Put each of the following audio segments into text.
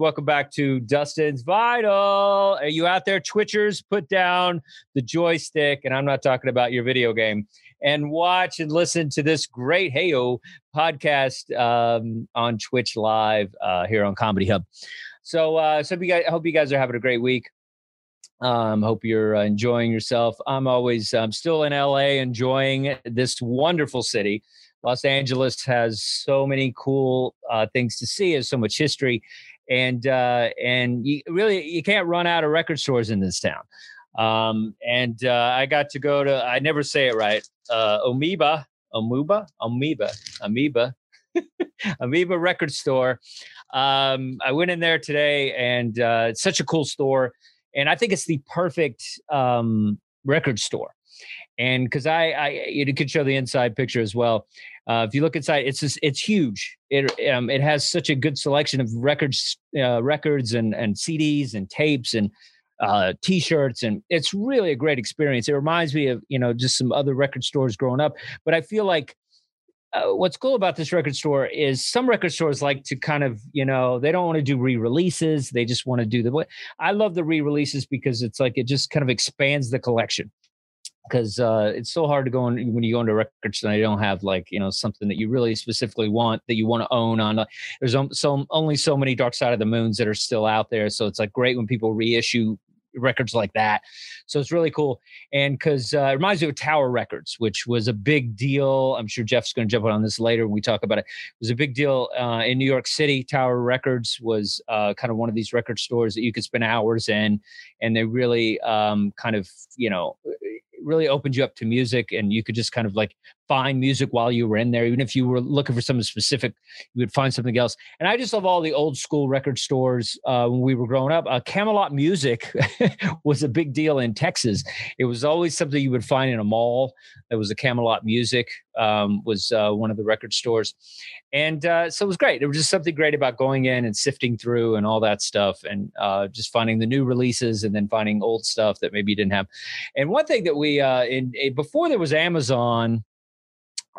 Welcome back to Dustin's Vinyl. Are you out there, Twitchers? Put down the joystick, and I'm not talking about your video game, and watch and listen to this great Heyo podcast um, on Twitch Live uh, here on Comedy Hub. So, uh, so you guys, I hope you guys are having a great week. Um, hope you're uh, enjoying yourself. I'm always, I'm still in LA, enjoying this wonderful city. Los Angeles has so many cool uh, things to see, has so much history, and uh, and you really you can't run out of record stores in this town. Um, and uh, I got to go to I never say it right. Uh, Amoeba, Amoeba, Amoeba, Amoeba, Amoeba record store. Um, I went in there today, and uh, it's such a cool store, and I think it's the perfect um, record store. And because I, I, you could show the inside picture as well. Uh, if you look inside, it's just, it's huge. It um, it has such a good selection of records, uh, records and and CDs and tapes and uh, t-shirts and it's really a great experience. It reminds me of you know just some other record stores growing up. But I feel like uh, what's cool about this record store is some record stores like to kind of you know they don't want to do re-releases. They just want to do the. I love the re-releases because it's like it just kind of expands the collection because uh, it's so hard to go in when you go into records and they don't have like you know something that you really specifically want that you want to own on. Uh, there's so only so many Dark Side of the Moons that are still out there, so it's like great when people reissue records like that. So it's really cool. And because uh, it reminds me of Tower Records, which was a big deal. I'm sure Jeff's going to jump on this later when we talk about it. It was a big deal uh, in New York City. Tower Records was uh, kind of one of these record stores that you could spend hours in, and they really um, kind of, you know, really opened you up to music and you could just kind of like find music while you were in there. Even if you were looking for something specific you would find something else. And i just love all the old school record stores uh, when we were growing up. Uh, camelot music was a big deal in texas. It was always something you would find in a mall. There was a camelot music um, was uh, one of the record stores. And uh, so it was great. There was just something great about going in and sifting through and all that stuff and uh, just finding the new releases and then finding old stuff that maybe you didn't have. And one thing that we uh, in, in before there was amazon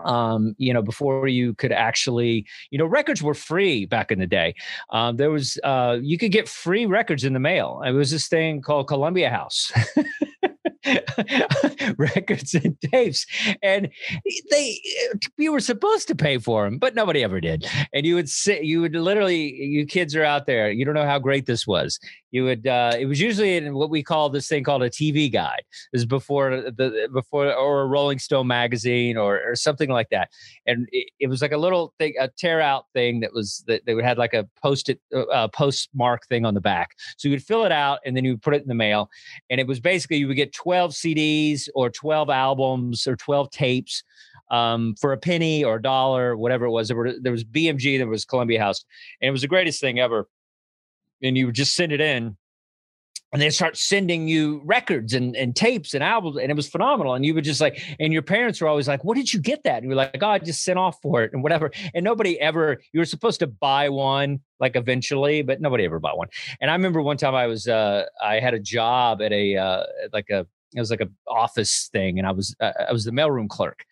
um, you know, before you could actually, you know, records were free back in the day. Um, there was, uh, you could get free records in the mail. It was this thing called Columbia House. records and tapes and they you were supposed to pay for them but nobody ever did and you would sit you would literally you kids are out there you don't know how great this was you would uh it was usually in what we call this thing called a tv guide. Is before the before or a rolling stone magazine or, or something like that. And it, it was like a little thing a tear out thing that was that they would had like a post it uh, postmark thing on the back. So you would fill it out and then you would put it in the mail. And it was basically you would get 12 CDs or 12 albums or 12 tapes um, for a penny or a dollar, whatever it was. There, were, there was BMG, there was Columbia House, and it was the greatest thing ever. And you would just send it in, and they start sending you records and, and tapes and albums and it was phenomenal and you would just like and your parents were always like what did you get that? And you're like oh i just sent off for it and whatever and nobody ever you were supposed to buy one like eventually but nobody ever bought one and i remember one time i was uh i had a job at a uh like a it was like a office thing and i was uh, i was the mailroom clerk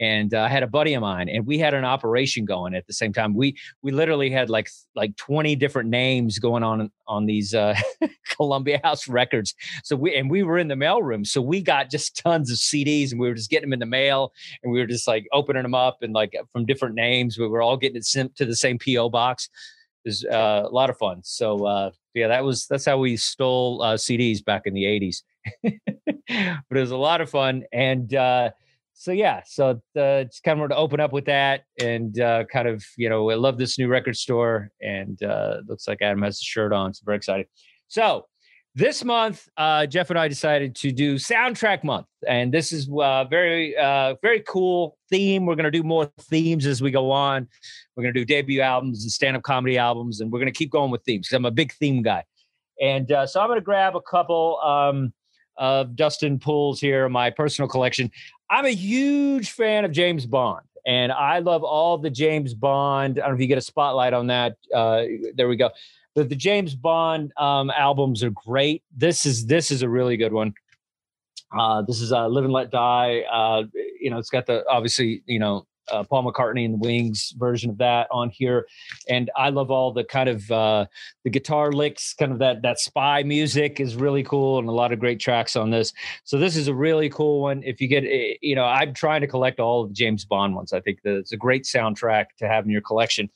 and uh, i had a buddy of mine and we had an operation going at the same time. We we literally had like like 20 different names going on on these uh, columbia house records. So we and we were in the mailroom so we got just tons of cds and we were just getting them in the mail and we were just like opening them up and like from different names we were all getting it sent to the same po box. It was uh, a lot of fun. So uh, yeah that was that's how we stole uh, cds back in the 80s but it was a lot of fun. And uh, so, yeah, so uh, it's kind of to open up with that and uh, kind of, you know, I love this new record store. And uh, looks like Adam has a shirt on. So, very excited. So, this month, uh, Jeff and I decided to do soundtrack month, and this is uh, very, uh, very cool theme. We're going to do more themes as we go on. We're going to do debut albums and stand-up comedy albums, and we're going to keep going with themes because I'm a big theme guy. And uh, so I'm going to grab a couple um, of Dustin pulls here, my personal collection. I'm a huge fan of James Bond, and I love all the James Bond. I don't know if you get a spotlight on that. Uh, there we go the, the James Bond um, albums are great. This is this is a really good one. Uh, this is uh, "Live and Let Die." Uh, you know, it's got the obviously you know uh, Paul McCartney and the Wings version of that on here, and I love all the kind of uh, the guitar licks, kind of that that spy music is really cool, and a lot of great tracks on this. So this is a really cool one. If you get, eh, you know, I'm trying to collect all of the James Bond ones. I think that it's a great soundtrack to have in your collection,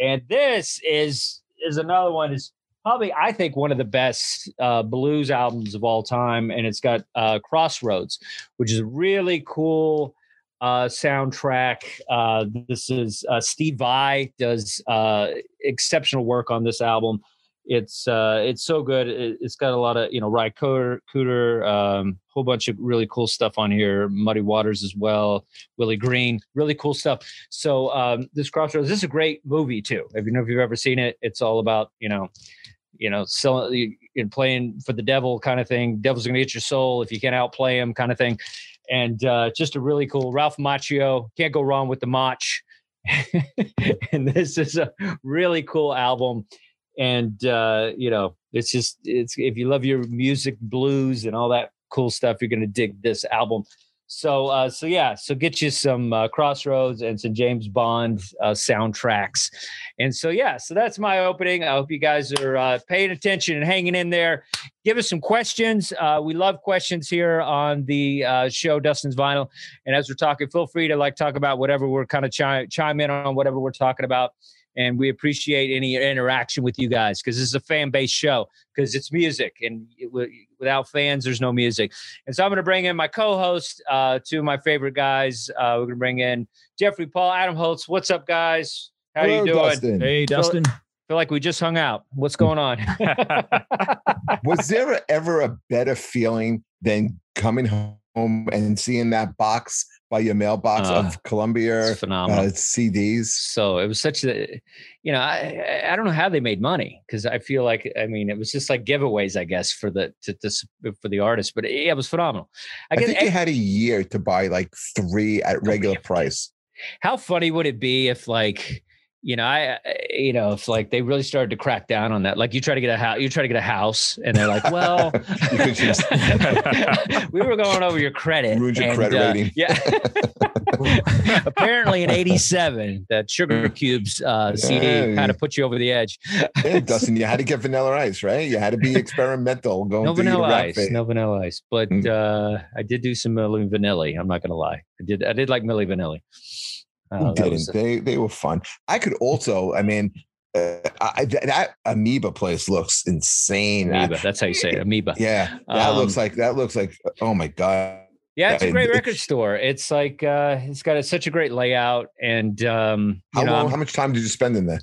and this is is another one. Is probably I think one of the best uh, blues albums of all time, and it's got uh, Crossroads, which is really cool uh, soundtrack. Uh, this is uh, Steve Vai does uh, exceptional work on this album. It's uh, it's so good. It, has got a lot of you know Ry Cooder, Cooder um, whole bunch of really cool stuff on here. Muddy Waters as well. Willie Green, really cool stuff. So um, this Crossroads, this is a great movie too. If you know if you've ever seen it, it's all about you know you know, selling playing for the devil kind of thing. Devil's gonna get your soul if you can't outplay him, kind of thing. And uh, just a really cool Ralph Macchio. Can't go wrong with the Mach. and this is a really cool album and uh, you know it's just it's if you love your music blues and all that cool stuff you're gonna dig this album so uh, so yeah so get you some uh, crossroads and some james bond uh, soundtracks. And so yeah so that's my opening. I hope you guys are uh, paying attention and hanging in there. Give us some questions. Uh, we love questions here on the uh, show. Dustin's vinyl. And as we're talking feel free to like talk about whatever we're kind of chime, chime in on whatever we're talking about and we appreciate any interaction with you guys because this is a fan based show because it's music and without fans there's no music. And so i'm going to bring in my co-host uh, two of my favorite guys uh, we're going to bring in jeffrey paul adam holtz. What's up guys? How Hello, you doing? Dustin. hey dustin. feel, feel like we just hung out. What's going on? Was there ever a better feeling than coming home and seeing that box by your mailbox uh, of Columbia phenomenal. Uh, CDs. So it was such a, you know, I I don't know how they made money because I feel like I mean it was just like giveaways I guess for the to, to for the artist, but it, it was phenomenal. I, I think you had a year to buy like three at regular price. How funny would it be if like you know, I, you know, if like they really started to crack down on that, like you try to get a house, you try to get a house, and they're like, well, we were going over your credit, ruined your and, credit uh, rating. Yeah. Apparently, in '87, that Sugar Cubes uh, yeah, CD kind of put you over the edge. yeah, Dustin, you had to get Vanilla Ice, right? You had to be experimental. Going no Vanilla Ice, no Vanilla Ice, but mm. uh, I did do some Milli Vanilli. I'm not going to lie, I did. I did like Milli Vanilli. Didn't? they they were fun. I could also, I mean, uh, I, that amoeba place looks insane. Amoeba, that's how you say it. Amoeba. Yeah, that um, looks like that looks like. Oh my god. Yeah, it's a great record store. It's like uh, it's got a, such a great layout, and um, how know, long? How much time did you spend in there?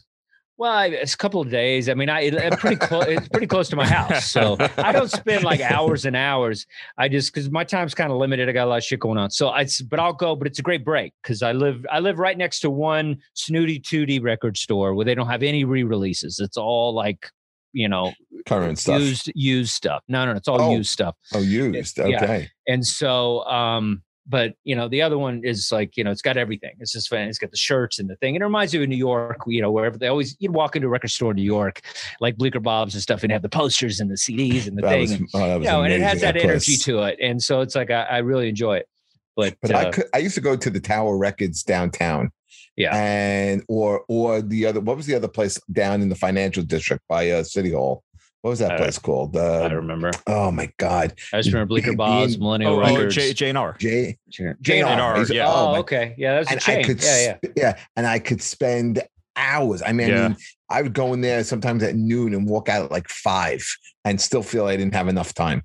Well, it's a couple of days. I mean, I it's pretty close. It's pretty close to my house, so I don't spend like hours and hours. I just because my time's kind of limited. I got a lot of shit going on, so I. But I'll go. But it's a great break because I live. I live right next to one snooty tooty record store where they don't have any re-releases. It's all like you know current stuff, used used stuff. No, no, no it's all oh. used stuff. Oh, used. Okay. Yeah. And so, um, but you know the other one is like you know it's got everything it's just fun it's got the shirts and the thing and it reminds me of new york you know wherever they always you'd walk into a record store in new york like bleecker bob's and stuff and have the posters and the cds and the that thing was, and, oh, you know, and it has that energy to it and so it's like i, I really enjoy it but but uh, I could, I used to go to the Tower Records downtown. Yeah. And or or the other what was the other place down in the financial district by uh, City Hall? What was that place called? Uh, I remember. Oh my god! I just remember Bleecker Bob's, Millennial oh, oh Records, J, J&R. J J&R. Yeah. Oh, oh okay. Yeah, that's a chain. Could, yeah, yeah, yeah. And I could spend hours. I mean, yeah. I mean, I would go in there sometimes at noon and walk out at like five, and still feel I didn't have enough time.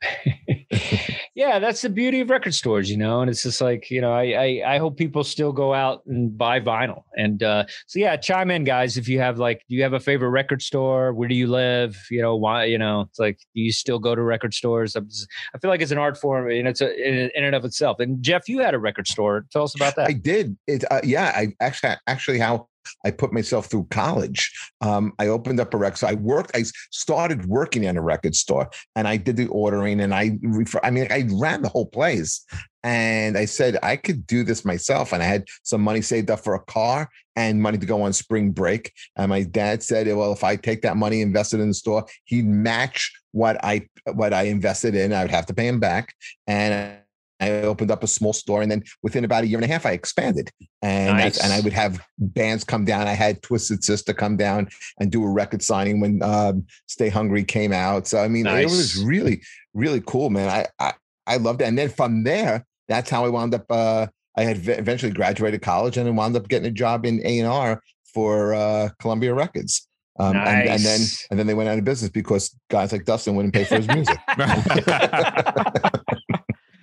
yeah, that's the beauty of record stores, you know. And it's just like, you know, I I, I hope people still go out and buy vinyl. And uh, so yeah, chime in, guys. If you have like, do you have a favorite record store? Where do you live? You know, why? You know, it's like, do you still go to record stores? Just, i feel like it's an art form, and it's a, in, in and of itself. And Jeff, you had a record store. Tell us about that. I did. It uh, yeah. I actually actually how I put myself through college. Um, I opened up a record. So I worked. I started working in a record store, and I did the ordering, and I, refer, I mean, I ran the whole place. And I said I could do this myself, and I had some money saved up for a car and money to go on spring break. And my dad said, "Well, if I take that money, invested in the store, he'd match what I what I invested in. I would have to pay him back." And I opened up a small store, and then within about a year and a half, I expanded. And nice. and I would have bands come down. I had Twisted Sister come down and do a record signing when um, Stay Hungry came out. So I mean, nice. it was really really cool, man. I, I I loved it. And then from there, that's how I wound up. Uh, I had eventually graduated college and then wound up getting a job in A and R for uh, Columbia Records. Um, nice. and, and, then and then they went out of business because guys like Dustin wouldn't pay for his music.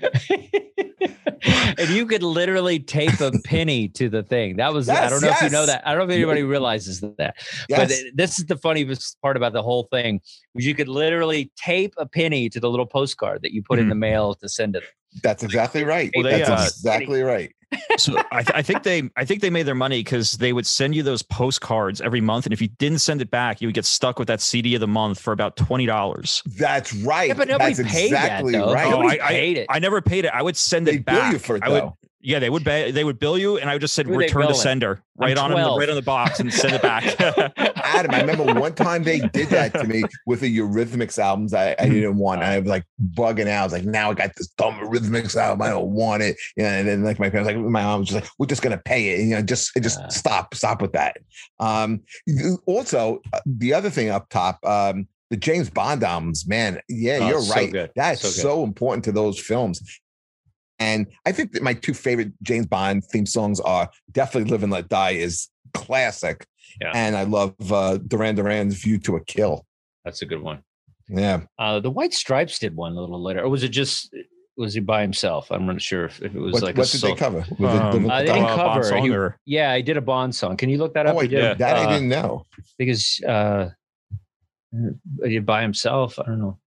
and you could literally tape a penny to the thing. That was yes, I don't know yes. if you know that. I don't know if anybody realizes that. Yes. But this is the funniest part about the whole thing. You could literally tape a penny to the little postcard that you put mm. in the mm-hmm. mail to send it. That's exactly right. Well, they, That's uh, exactly right so I, th- I, think they I think they made their money because they would send you those postcards every month, and if you didn't send it back, you would get stuck with that CD of the month for about twenty dollars. That's right. Yeah, but nobody That's paid exactly that, though. right. Oh, I, paid it. I never paid it. I would send they it back. Bill you for it, I would, yeah, they would ba- they would bill you, and I would just said Who return to sender right on them, right on the box and send it back. Adam, I remember one time they did that to me with the Eurythmics albums I, I didn't want. I was like bugging out. I was like, now I got this dumb Eurythmics album. I don't want it. You know, and then like my parents, like my mom was just like, we're just gonna pay it. And, you know, just just uh, stop, stop with that. Um, also, uh, the other thing up top, um, the James Bond albums, man. Yeah, oh, you're right. So That's so, so, important to those films. And I think that my two favorite James Bond theme songs are definitely Live and Let Die is classic. Yeah. And I love uh, Duran Duran's View to a Kill. That's a good one. Yeah. Uh, the White Stripes did one a little later. Or was it just was he by himself? I'm not sure if, if it was what, like what did they cover? Um, the, uh, they didn't cover. He, yeah, I did a Bond song. Can you look that up? Oh, I did. Yeah. That uh, I didn't know because uh, by himself. I don't know.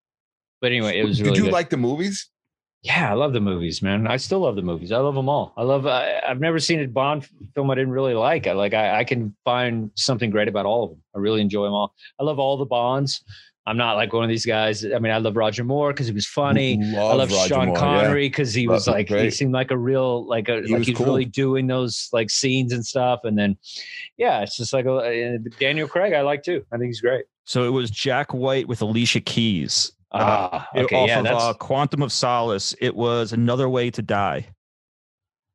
But anyway, it was. Did you good. like the movies? Yeah, I love the movies, man. I still love the movies. I love them all. I love. I, have never seen a Bond film I didn't really like. I like. I, I, can find something great about all of them. I really enjoy them all. I love all the Bonds. I'm not like one of these guys. I mean, I love Roger Moore because he was funny. Love I love Roger Sean Moore, Connery because yeah. he was like he seemed like a real like a he like he's cool. really doing those like scenes and stuff. And then, yeah, it's just like a, Daniel Craig. I like too. I think he's great. So it was Jack White with Alicia Keys. Ah, uh, okay, off yeah, of uh, Quantum of Solace. It was another way to die.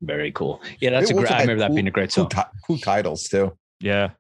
Very cool. Yeah, that's it a great. I remember cool, that being a great song. Cool, cool titles too. Yeah.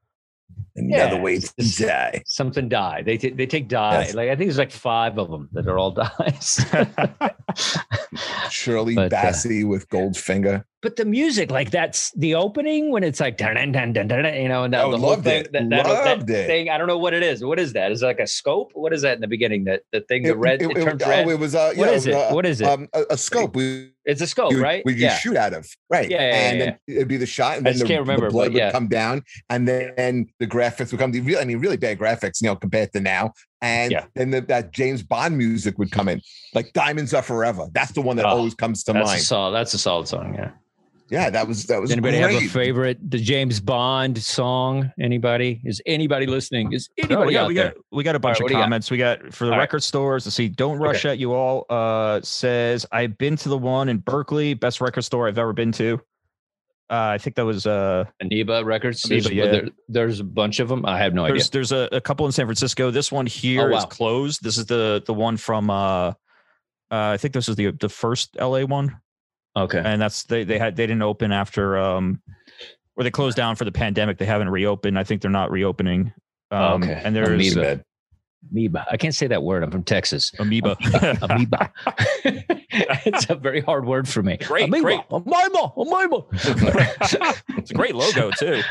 Another yeah, way to die. Something die. They t- they take die. Yes. Like I think there's like five of them that are all dies. Shirley but, uh, Bassey uh, with Goldfinger but the music, like that's the opening when it's like dun, dun, dun, dun, dun, you know, and that, the whole thing, it. That, that, loved that it. thing. I don't know what it is. What is that? Is it like a scope? What is that in the beginning? That the thing, the red, it, it, it red. Oh, it was uh, what is it? Uh, what is it? Um, a, a, scope. We, it's a scope, you, right? You yeah. shoot out of, right? Yeah, yeah, and yeah, then it'd be the shot, and then the, remember, the blood would come down, and then the graphics would come. The real, I mean, really bad graphics, you know, compared to now. And yeah. then the, that James Bond music would come in, like "Diamonds Are Forever." That's the one that oh, always comes to that's mind. A solid, that's a solid song, yeah yeah, that was that was. Anybody great. have a favorite the James Bond song? Anybody? Is anybody listening? Is anybody no, we got, out we there? Got, we got a bunch right, of comments. Got? We got for the all record right. stores. to see. Don't rush okay. at you all. Uh, says I've been to the one in Berkeley, best record store I've ever been to. Uh, I think that was uh Amoeba Records. Amoeba, yeah. There, there's a bunch of them. I have no there's, idea. There's a, a, couple in San Francisco. This one here oh, wow. is closed. This is the the one from uh, uh I think this is the the first LA one. Okay. And that's they they had they didn't open after um or they closed down for the pandemic. They haven't reopened. I think they're not reopening. Um, okay. And there's amoeba. amoeba. I can't say that word. I'm from Texas. Amoeba. amoeba. it's a very hard word for me. Great. Amoeba. Great. Amoeba. Amoeba. it's a great logo too.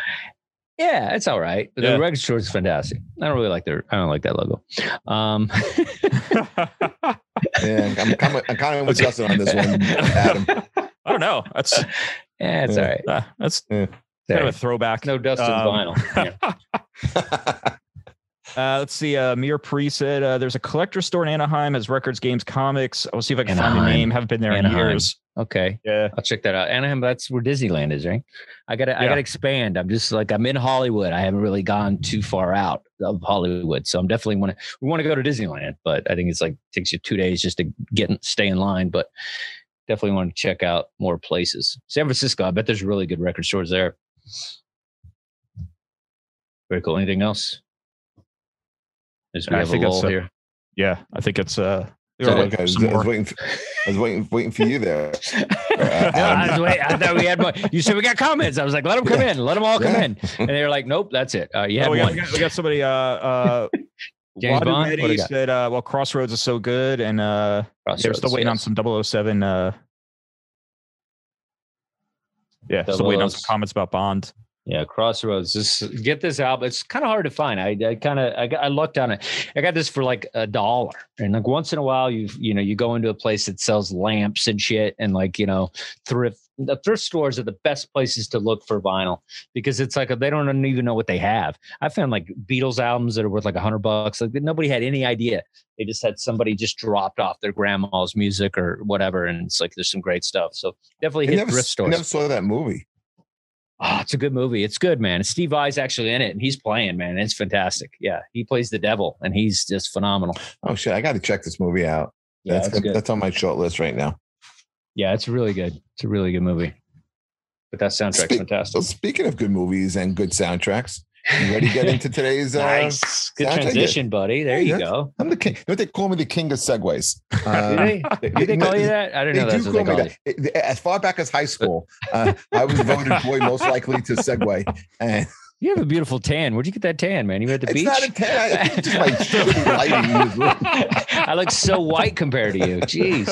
Yeah, it's all right. The Yeah. record store is fantastic. I don't really like their. I don't like that logo. Um, Yeah, I'm kind of, I'm kind of with Justin on this one, Adam. I don't know. That's yeah, it's Yeah. all right. uh, that's Yeah. kind of a throwback. no Dustin's Um, vinyl. Yeah. Uh, let's see. Uh, Mir Pre said uh, there's a collector store in Anaheim has records, games, comics. I'll see if I can find the name. Haven't been there in Anaheim. years. Okay, Yeah. I'll check that out. Anaheim, that's where Disneyland is, right? I gotta, I gotta expand. I'm just like I'm in Hollywood. I haven't really gone too far out of Hollywood, so I'm definitely want to. We want to go to Disneyland, but I think it's like takes you two days just to get in, stay in line. But definitely want to check out more places. San Francisco, I bet there's really good record stores there. Very cool. Anything else? As we I have think a it's, lull uh, here. Yeah. I think it's uh. So, there okay, I, was, I was waiting. For, I was waiting, waiting for you there. No, I, was wait, I thought we had more. You said we got comments. I was like, let them come in. Let them all come Yeah. in. And they were like, nope, that's it. Uh, you Oh, we, got, one. got, we got somebody. Uh, uh, James Wadu Bond? What Reddy we said, uh, "Well, Crossroads is so good, and uh, they're still Crossroads, waiting on yes. some 007. Uh, yeah, still waiting on some comments about Bond. Yeah, Crossroads. This get this album. It's kind of hard to find. I, I kind of I, I looked on it. I got this for like a dollar, and like once in a while, you you know you go into a place that sells lamps and shit, and like you know thrift the thrift stores are the best places to look for vinyl because it's like they don't even know what they have. I found like Beatles albums that are worth like a hundred bucks. Like nobody had any idea. They just had somebody just dropped off their grandma's music or whatever, and it's like there's some great stuff. So definitely hit never, thrift I stores. never saw that movie. Oh, it's a good movie. It's good, man. Steve Vai's actually in it, and he's playing, man. It's fantastic. Yeah, he plays the devil, and he's just phenomenal. Oh shit! I got to check this movie out. Yeah, that's good. that's on my short list right now. Yeah, it's really good. It's a really good movie. But that soundtrack's Speak- fantastic. So speaking of good movies and good soundtracks, you ready to get into today's? Uh, nice, good transition, buddy. There you Yeah. go. I'm the king. Don't they call me the king of segues? Do Um, they? Do they call you that? I didn't know They that's do what they call me call you. that. As far back as high school, uh, I was voted boy most likely to segue, and You have a beautiful tan. Where'd you get that tan, man? You were at the it's beach. not a ten. I just my lighting in this room. I look so white compared to you. Jeez.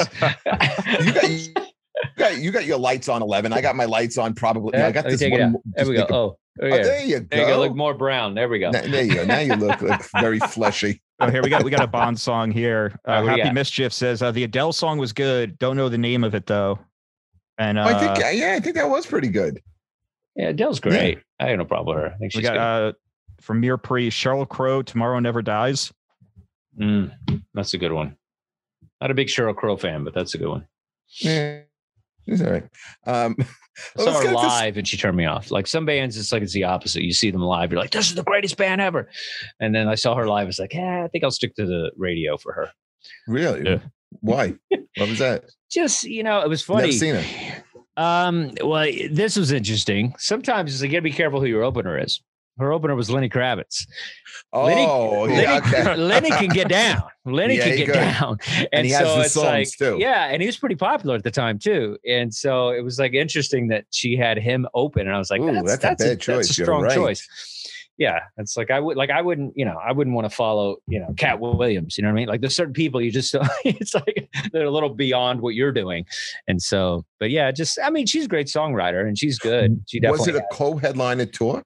You got, you got you got your lights on eleven. I got my lights on probably. I got this take one. There we go. a- Oh, oh, oh, there you go. There you go. Look more brown. There we go. Now- there you go. Now you look, look very fleshy. Oh, here we got we got a Bond song here. Uh, what Happy got? Mischief says uh, the Adele song was good. Don't know the name of it though. And uh, I think yeah, I think that was pretty good. Yeah, Adele's great. I have no problem with her. I think we got good. uh, from Mir Pre, Sheryl Crow, Tomorrow Never Dies. Mm, that's a good one. Not a big Sheryl Crow fan, but that's a good one. Yeah, it's all right. Um, I well, saw her get this- live and she turned me off. Like some bands, it's like it's the opposite. You see them live, you're like, this is the greatest band ever. And then I saw her live. It's like, yeah, I think I'll stick to the radio for her. Really? Yeah. Why? What was that? Just, you know, it was funny. Never seen it. Um, well, this was interesting. Sometimes you gotta be careful who your opener is. Her opener was Lenny Kravitz. Lenny- Oh, Lenny, yeah. Okay. Lenny can get down. Lenny Yeah, can get could. down. And, he has so the it's songs, like, too. yeah, and he was pretty popular at the time too. And so it was like interesting that she had him open, and I was like, Ooh, that's, that's a bad that's choice. a strong right. choice. Yeah, it's like I would like I wouldn't, you know, I wouldn't want to follow, you know, Katt Williams. You know what I mean? Like there's certain people you just it's like they're a little beyond what you're doing, and so, but yeah, just I mean, she's a great songwriter and she's good. She Was it a co-headliner tour?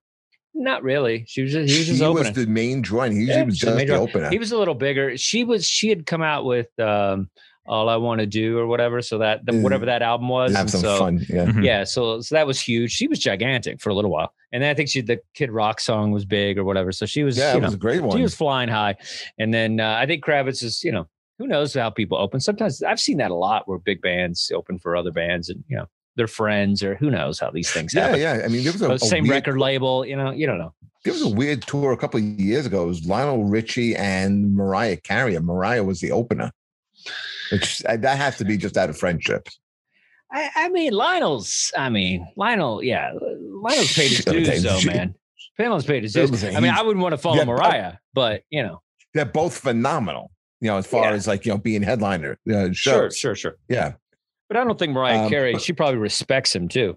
Not really. She was just, he was He just was the main draw, and he Yeah, was she's the the opener. he was a little bigger. She was she had come out with um all I want to do or whatever. So that the, Mm. whatever that album was. Have some so, fun. Yeah. Mhm. Yeah, so so that was huge. She was gigantic for a little while, and then I think she the Kid Rock song was big or whatever. So she was, Yeah, you it know, was a great one. she was flying high. And then uh, I think Kravitz is, you know, who knows how people open. Sometimes I've seen that a lot where big bands open for other bands, and you know, they're friends or who knows how these things happen. yeah. yeah. I mean, there was a, same weird, record label, you know, you don't know. There was a weird tour a couple of years ago. It was Lionel Richie and Mariah Carey. and Mariah was the opener, which uh, that has to be just out of friendship. I, I mean, Lionel's. I mean, Lionel. Yeah, Lionel's paid his dues, though, man. Lionel's paid his dues. I mean, I wouldn't want to follow Yeah, Mariah, but you know, They're both phenomenal. You know, as far Yeah. as like you know, being headliner uh, sure, sure, sure. Yeah, But I don't think Mariah Um, Carey. She probably respects him too.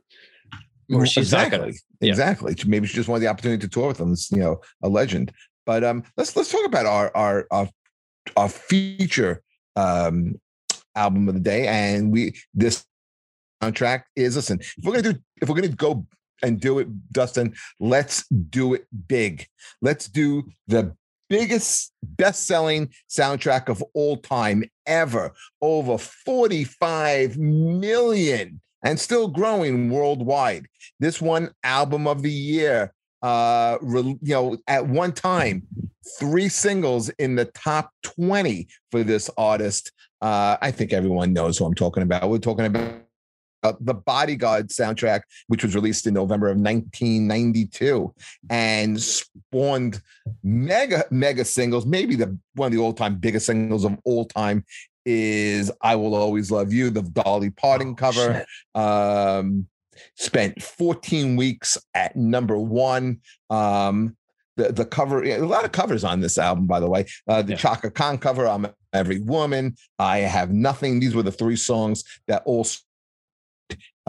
Or she's exactly, yeah. exactly. Maybe she just wanted the opportunity to tour with him. It's, you know, a legend. But um, let's let's talk about our our our, our feature um album of the day, and we this soundtrack is listen. If we're gonna do, if we're gonna go and do it, Dustin. Let's do it big. Let's do the biggest best-selling soundtrack of all time ever. Over 45 million and still growing worldwide. This one album of the year uh re, you know at one time three singles in the top 20 for this artist uh i think everyone knows who i'm talking about we're talking about uh, the Bodyguard soundtrack, which was released in November of 1992 and spawned mega, mega singles. Maybe the one of the all time biggest singles of all time is I Will Always Love You, the Dolly Parton oh, cover. Um, spent 14 weeks at number one. Um, the, the cover, a lot of covers on this album, by the way. Uh, the yeah. Chaka Khan cover, I'm Every Woman, I Have Nothing. These were the three songs that all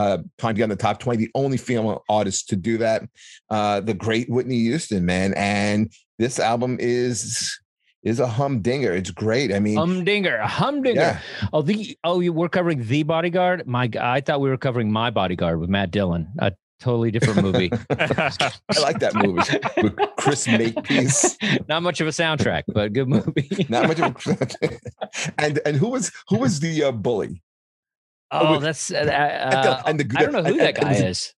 uh, trying to get in the top 20, the only female artist to do that. Uh, the great Whitney Houston, man. And this album is is a humdinger. It's great. I mean, humdinger, a humdinger. Yeah. Oh, the oh, you were covering the Bodyguard. My, I thought we were covering My Bodyguard with Matt Dillon. A totally different movie. I like that movie with Chris Makepeace. Not much of a soundtrack, but good movie. Not much of a. and and who was who was the uh, bully? Oh, with, that's uh, uh, and the, the, I don't know who and, that guy is.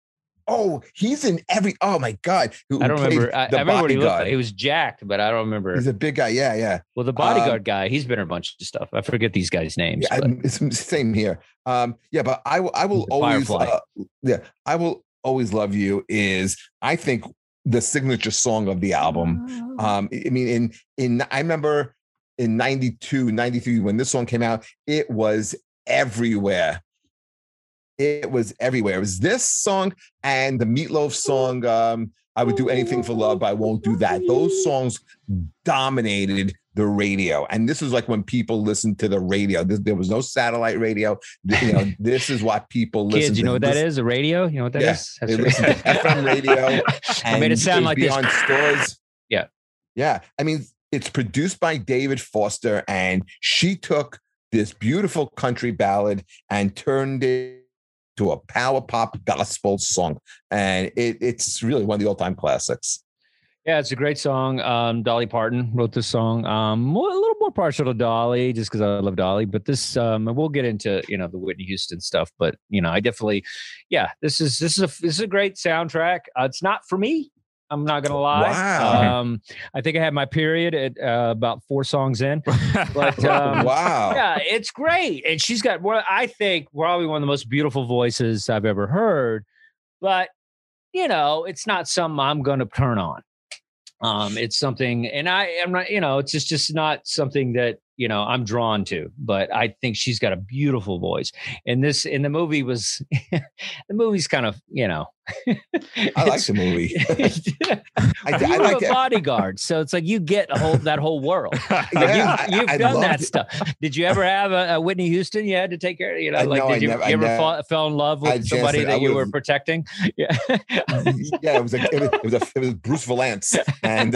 Oh, he's in every. Oh my god! Who, I don't remember. I, I, remember what he looked like. He was jacked, but I don't remember. He's a big guy. Yeah, yeah. Well, the bodyguard um, guy, he's been in a bunch of stuff. I forget these guys' names. Yeah, it's same here. Um, yeah, but I, I will always. Uh, yeah, I will always love you. Is I think the signature song of the album. Oh. Um, I mean, in in I remember in 92, 93, when this song came out, it was everywhere. It was everywhere. It was this song and the Meatloaf song, um, I would do anything for love, but I won't do that. Those songs dominated the radio. And this is like when people listened to the radio. This, there was no satellite radio. You know, this is what people listen Kids, you know what that is? A radio? You know what that yeah, is? They listen to FM radio. I made it sound like this. on stores. Yeah. Yeah. I mean, it's produced by David Foster, and she took this beautiful country ballad and turned it to a power pop gospel song. And it, it's really one of the all time classics. Yeah, it's a great song. Um, Dolly Parton wrote this song. Um, a little more partial to Dolly, just because I love Dolly. But this, um, we'll get into you know the Whitney Houston stuff. But you know, I definitely, yeah, this is this is a this is a great soundtrack. Uh, it's not for me. I'm not gonna lie. Wow. Um, I think I had my period at uh, about four songs in. But um, wow, yeah, it's great, and she's got what I think probably one of the most beautiful voices I've ever heard. But you know, it's not something I'm gonna turn on. Um, it's something, and I am not, you know, it's just just not something that you know I'm drawn to. But I think she's got a beautiful voice, and this in the movie was the movie's kind of you know I like the movie. I, I like a bodyguard, so it's like you get a whole that whole world. Like yeah, you, have done that it. stuff. Did you ever have a, a, Whitney Houston you had to take care of? You know, like did you, never, you ever fall, fell in love with somebody that you were protecting? Yeah, yeah. It was like it was, it was, a, it was Bruce Vilanch, and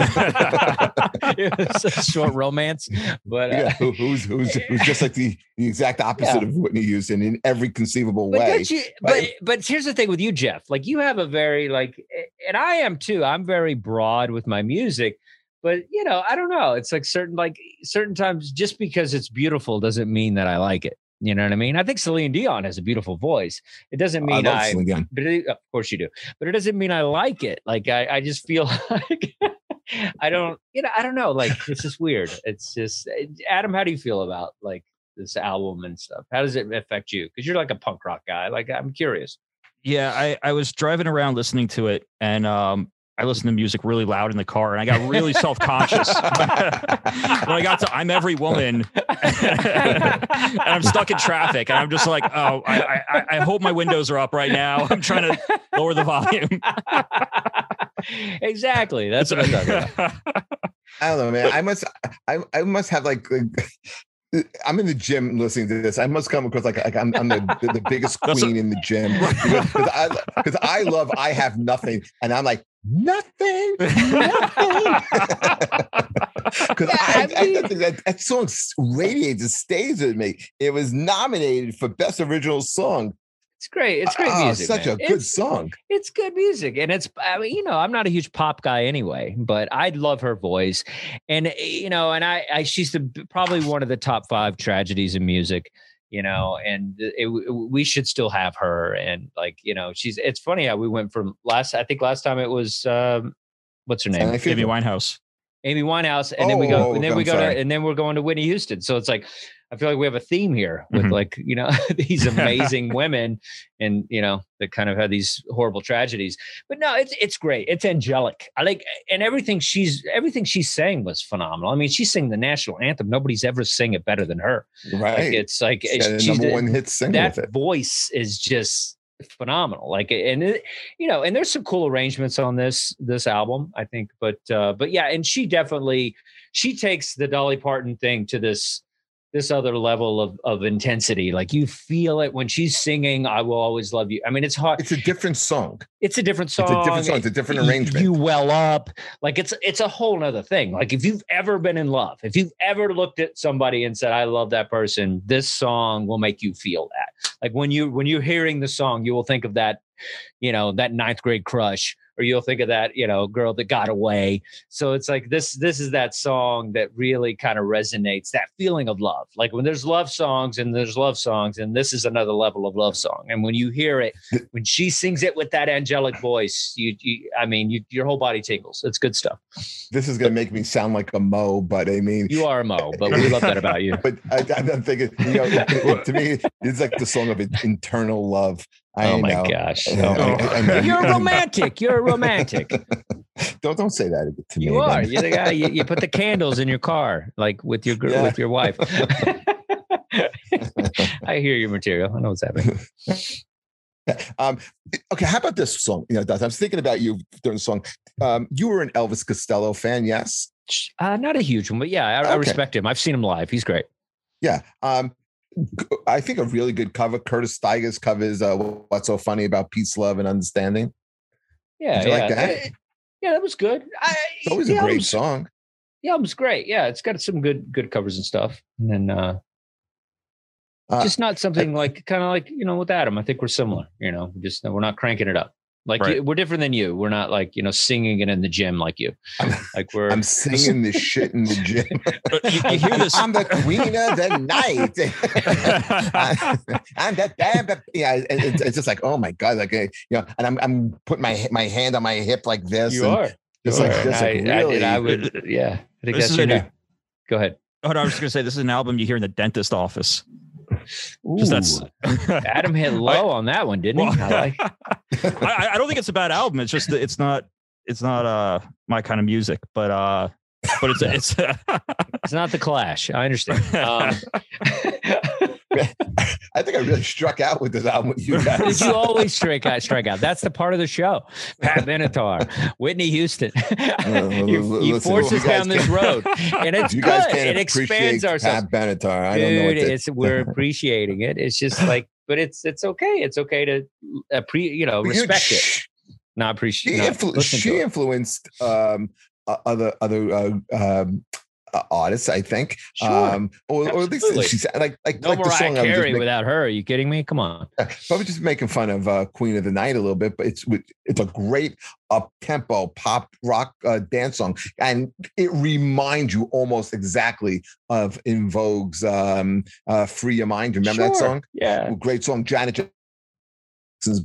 it was a short romance. But uh, yeah, who, who's who's who's just like the, the exact opposite yeah. of Whitney Houston in every conceivable but way. You, but, but here's the thing with you, Jeff. Like you you have a very like and I am too. I'm very broad with my music, but you know, I don't know. It's like certain like certain times just because it's beautiful doesn't mean that I like it. You know what I mean? I think Celine Dion has a beautiful voice. It doesn't mean I, I but it, of course you do. But it doesn't mean I like it. Like I, I just feel like I don't, you know, I don't know. Like it's just weird. It's just Adam. How do you feel about like this album and stuff? How does it affect you? Because you're like a punk rock guy. Like I'm curious. Yeah, I, I was driving around listening to it and um I listened to music really loud in the car and I got really self conscious. when I got to I'm every woman and I'm stuck in traffic and I'm just like, oh, I, I, I hope my windows are up right now. I'm trying to lower the volume. Exactly. That's what I'm talking about. I don't know, man. I must I, I must have like, I'm in the gym listening to this. I must come across like, like I'm, I'm the, the, biggest queen in the gym because, I because I love I have nothing, and I'm like nothing, nothing. Because yeah, I, I, mean, I, that, that song radiates, it stays with me. It was nominated for best original song It's great. It's great Oh, music. such man. a good It's- song. it's good music and it's i mean you know i'm not a huge pop guy anyway but i love her voice and eh, you know and i, I she's the probably one of the top five tragedies in music you know and it, we should still have her and like you know she's it's funny how we went from last i think last time it was um what's her name And I feel Amy Winehouse. amy winehouse and then we go Oh, and then I'm we go sorry. to and then we're going to whitney houston so it's like i feel like we have a theme here with Mm-hmm. Mhm. like you know these amazing women and you know that kind of had these horrible tragedies. But no it's it's great. It's angelic. I like and everything she's everything she's saying was phenomenal. I mean she's singing the national anthem. Nobody's ever sang it better than her. Right. like it's like She she's number one hit single that voice is just phenomenal. Like and it, you know and there's some cool arrangements on this this album i think. But uh but yeah and she definitely she takes the dolly parton thing to this this other level of of intensity like you feel it when she's singing i will always love you i mean it's hard It's a different song. it's a different song It's a different song. It's a different arrangement. You well up. Like it's it's a whole nother thing. Like if you've ever been in love, if you've ever looked at somebody and said, I love that person, this song will make you feel that. Like when you when you're hearing the song, you will think of that, you know, that ninth grade crush, or you'll think of that, you know, girl that got away. So it's like this this is that song that really kind of resonates, that feeling of love. Like when there's love songs and there's love songs, and this is another level of love song. And when you hear it, when she sings it with that angelic voice, you, you I mean, you, your whole body tingles. It's good stuff. This is going to make me sound like a Mo, but I mean, You are a Mo, but we love that about you. but I, I'm thinking, you know, to me, it's like the song of internal love. I oh my know. gosh. Yeah, Oh. I- I- You're a romantic. You're a romantic. Don't don't say that to me. You are. You're the guy. You, you put the candles in your car, like with your gr- Yeah. with your wife. I hear your material. I know what's happening. Um, okay, how about this song? You know, Daz, I was thinking about you during the song. Um, you were an Elvis Costello fan, yes? Uh, not a huge one, but yeah, I, I respect him. I've seen him live. He's great. Yeah. Um, g- I think a really good cover. Curtis Stigers covers uh, "What's So Funny About Peace, Love, and Understanding." Yeah, you yeah. like that? Yeah, that was good. I, It's always a great song. The album's great. Yeah, it's got some good good covers and stuff. And then uh, Uh, just not something like kind of like you know with Adam. I think we're similar. You know, just we're not cranking it up. Like Right. you, we're different than you. We're not like you know singing it in the gym like you. I'm, Like we're I'm singing this shit in the gym. You, you hear this. I'm the queen of the night. I'm the damn. Yeah, it- it's, it's just like, oh my god, like uh, you know, and I'm I'm putting my my hand on my hip like this. you are. Just like are. just like I, I- really. and I would. Yeah, I think This that's is your a new- new. Go ahead. Oh, no, I was just gonna say this is an album you hear in the dentist office. Just that's. Adam hit low on that one, didn't Well, he? I like. I, I don't think it's a bad album. It's just it's not it's not uh my kind of music, but uh but it's it's It's not the Clash. I understand. Um, I think I really struck out with this album with you guys. you always strike out. Strike out. That's the part of the show. Pat Benatar, Whitney Houston. you, you force us down this road, and it's good. It expands ourselves. Pat Benatar. I don't know what Dude, to, it's we're appreciating it. It's just like, but it's it's okay. It's okay to appre- you know But you- respect it, not appreciate. She, not influ- she influenced um, uh, other other uh, um, uh, artists, I think, Sure. um, or, or at least she's like like No like the song I Carey making- without her. Are you kidding me? Come on. probably just making fun of uh, Queen of the Night a little bit, but it's with- it's a great up tempo pop rock uh, dance song, and it reminds you almost exactly of En Vogue's um, uh, "Free Your Mind." Remember that song? Yeah. Great song, Janet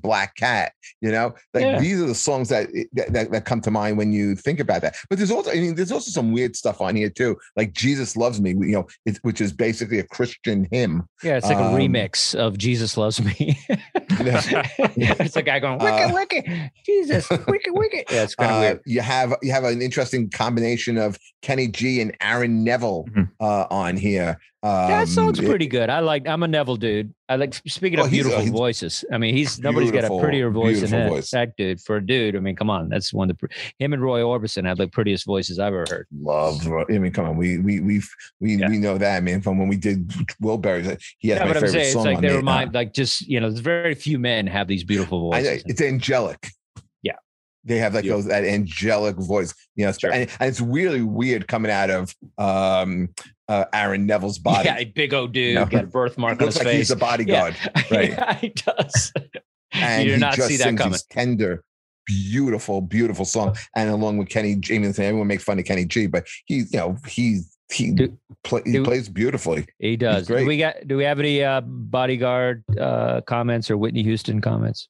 "Black Cat." You know, like Yeah. these are the songs that, that that that come to mind when you think about that. But there's also, I mean, there's also some weird stuff on here too, like "Jesus Loves Me," you know, which is basically a Christian hymn. Yeah, it's like Um, a remix of Jesus Loves Me. yeah. it's a guy going, wicked, Uh, wicked, Jesus, wicked, wicked. Yeah, it's kind of Uh, weird. You have you have an interesting combination of Kenny G and Aaron Neville Mhm. uh, on here. Um, that song's it- pretty good. I like. I'm a Neville dude. I like. Speaking Oh, of beautiful voices, I mean, he's nobody's got a prettier voice than that, voice. that dude. For a dude, I mean, come on, that's one of the. Him and Roy Orbison had the prettiest voices I've ever heard. Love. I mean, come on, we we we we Yeah. we know that man from when we did Wilburys. He has Yeah, my but I'm favorite saying it's like they remind, like just you know, there's very few men have these beautiful I voices. it's angelic. Yeah. They have like Yeah. those that angelic voice, you know, Sure. and, and it's really weird coming out of um, uh, Aaron Neville's body. Yeah, a big old dude No. got a birthmark on looks his like face. he's a bodyguard, right? yeah, he does. and you he not just see that coming. tender, beautiful, beautiful song. And along with Kenny G, I mean, everyone makes fun of Kenny G, but he, you know, he he Do- play, he do- plays beautifully. He does. Do great. we got? Do we have any uh, bodyguard uh, comments or Whitney Houston comments?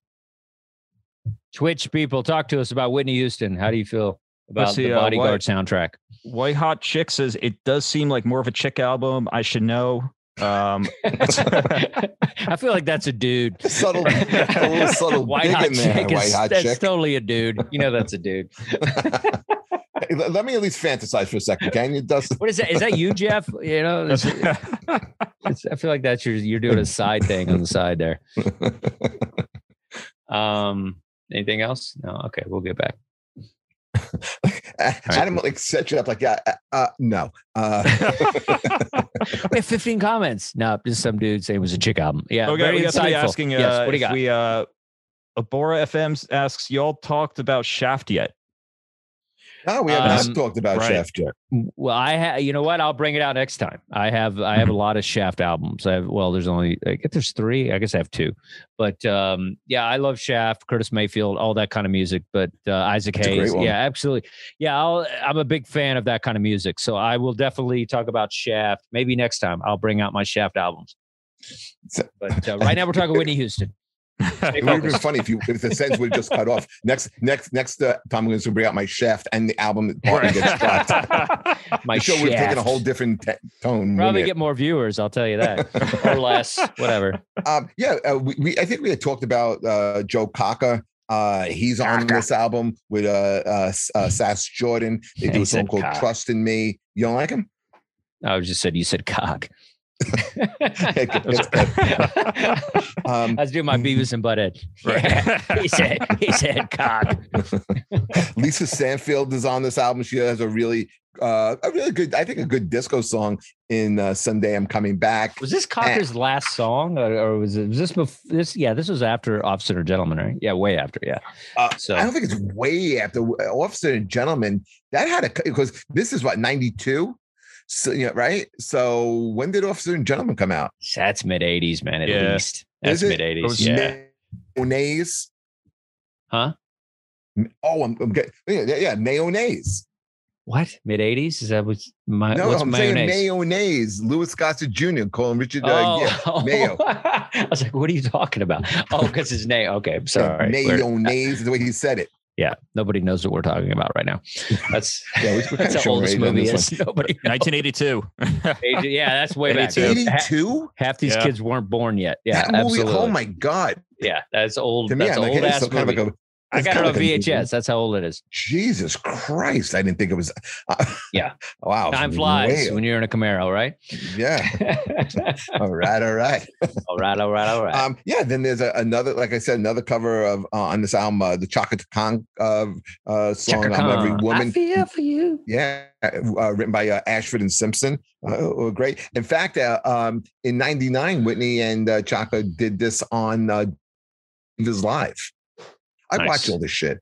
Twitch people, talk to us about Whitney Houston. How do you feel about Let's see, the uh, bodyguard soundtrack? White Hot Chick says it does seem like more of a chick album. I should know. Um, I feel like that's a dude. Subtle, a little subtle White hot in there. chick White is hot that's chick. totally a dude. You know that's a dude. Hey, let let me at least fantasize for a second, can you, Dustin? What is that? Is that you, Jeff? You know, is it- it's- I feel like that's your you're doing a side thing on the side there. Um, anything else? No. Okay, we'll get back. Adam like set you up like, yeah, uh, uh, no. Uh, We have 15 comments. No, just some dude saying it was a chick album. Yeah, okay, very we got somebody insightful. asking. Uh, yes, what do you if got? We uh, Abora FM asks, y'all talked about Shaft yet? No, we have Um, not talked about right. Shaft yet. Well, I ha- you know what? I'll bring it out next time. I have I have a lot of Shaft albums. I have well, there's only I guess there's three. I guess I have two. But um, yeah, I love Shaft, Curtis Mayfield, all that kind of music. But uh, Isaac That's Hayes, yeah, absolutely. Yeah, I'll, I'm a big fan of that kind of music. So I will definitely talk about Shaft. Maybe next time I'll bring out my Shaft albums. But uh, right now we're talking Whitney Houston. It would have been funny if you if the sentence would just cut off. Next, next, next uh, time I'm going to bring out my Shaft and the album that partly gets dropped. My the show would have taken a whole different te- tone. Probably get more viewers. I'll tell you that, or less, whatever. Um, yeah, uh, we, we I think we had talked about uh, Joe Cocker. Uh, he's on this album with uh, uh, uh, Sass Jordan. They do a song called cock. "Trust in Me." You don't like him? I just said you said cock. Um, I was doing my Beavis and Butthead. Right. he said he said cock. Lisa Stansfield is on this album. She has a really, uh, a really good, I think, a good disco song in uh, "Someday I'm Coming Back." Was this Cocker's last song, or, or was it was this before this? Yeah, this was after Officer and Gentleman, right? Yeah, way after. Yeah. Uh, So- I don't think it's way after Officer and Gentleman. That had a because this is what ninety two. So yeah, right. So when did Officer and Gentleman come out? That's mid '80s, man. At Yeah. least that's mid It was '80s. Yeah. Mayonnaise. Huh? Oh, I'm, I'm getting yeah, yeah, yeah, mayonnaise. What? Mid '80s? Is that what's my? No, what's I'm saying mayonnaise? mayonnaise. Louis Gossett Jr. calling Richard. Uh, yeah, mayo. I was like, what are you talking about? Oh, because his name. Okay, I'm sorry. Mayonnaise is the way he said it. Yeah, nobody knows what we're talking about right now. That's Yeah, we- we're that's how old this movie this is. Nobody. knows. 1982. Yeah, that's way back. 82. Ha- 82? Half these Yeah. kids weren't born yet. Yeah, that movie, oh absolutely. oh my God. Yeah, that's old. To me, that's I'm an like, old it's ass so kind of like a. I got it on a- VHS. That's how old it is. Jesus Christ. I didn't think it was. uh, Yeah. wow. Time flies when you're in a Camaro, right? Yeah. All right. All right. all right, all right, all right. Um, yeah, then there's a, another, like I said, another cover of uh, on this album, uh, the Chaka Khan uh, uh, song, Chaka I'm Every Khan. I Woman. feel for you. Yeah, uh, written by uh, Ashford and Simpson. Uh, great. In fact, uh, um, in '99, Whitney and uh, Chaka did this on uh, Divas Live. I Nice. watched all this shit.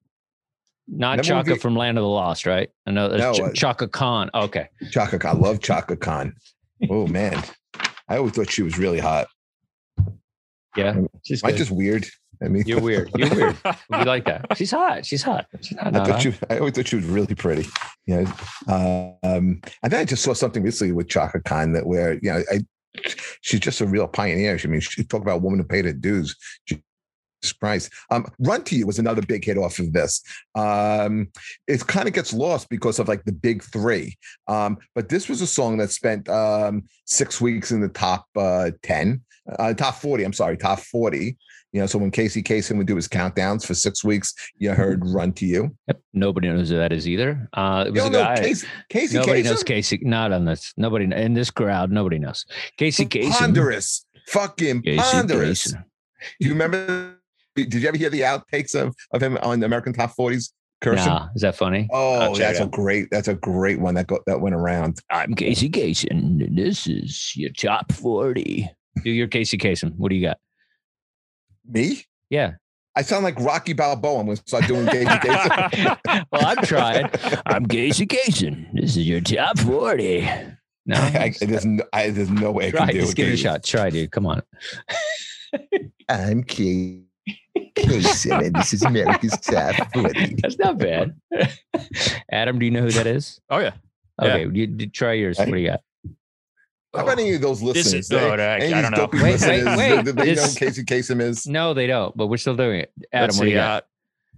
Not Remember Chaka we- from Land of the Lost, right? I know No, that's uh, Chaka Khan. Okay. Chaka Khan. I love Chaka Khan. Oh man, I always thought she was really hot. Yeah. She's Am I just weird? I mean, You're weird. You're weird. We like that. She's hot. She's hot. She's hot. I thought hot. she. I always thought she was really pretty. You know, um, and then I just saw something recently with Chaka Khan that where you know, I, she's just a real pioneer. I mean, she talk about a woman who paid her dues. Jesus Christ. Um, Run to You was another big hit off of this. Um, it kind of gets lost because of like the big three. Um, but this was a song that spent um, six weeks in the top uh, 10, uh, top 40. I'm sorry, top 40. You know, so when Casey Kasem would do his countdowns for six weeks, you heard Run to You. Yep. Nobody knows who that is either. Uh, it was a guy. Casey, Casey nobody Kasem? knows Casey. Not on this. Nobody in this crowd. Nobody knows Casey Kasem. Ponderous. Fucking Casey ponderous. Kasem. Do you remember? Did you ever hear the outtakes of, of him on the American Top 40s cursing? Nah, is that funny? Oh, that's a great. That's a great one that got that went around. I'm Casey Kasem. and This is your top forty. Do your Casey Kasem. What do you got? Me? Yeah. I I sound like Rocky Balboa. When I'm going to start doing Casey Kasem. well, I'm trying. I'm Casey Kasem. This is your top 40. No, I, there's, no, I, there's no way I try. can do Just it. give it a Casey. shot. Try, dude. Come on. I'm Casey Kasem, and this is America's top 40. That's not bad. Adam, do you know who that is? Oh yeah. Okay, you, you try yours. What do you got? How about any of those This listeners? is- They- oh, I- I don't know. Wait, wait, wait. do they This- who Casey Kasem is? No, they don't. But we're still doing it. Adam, Let's what do you got? uh,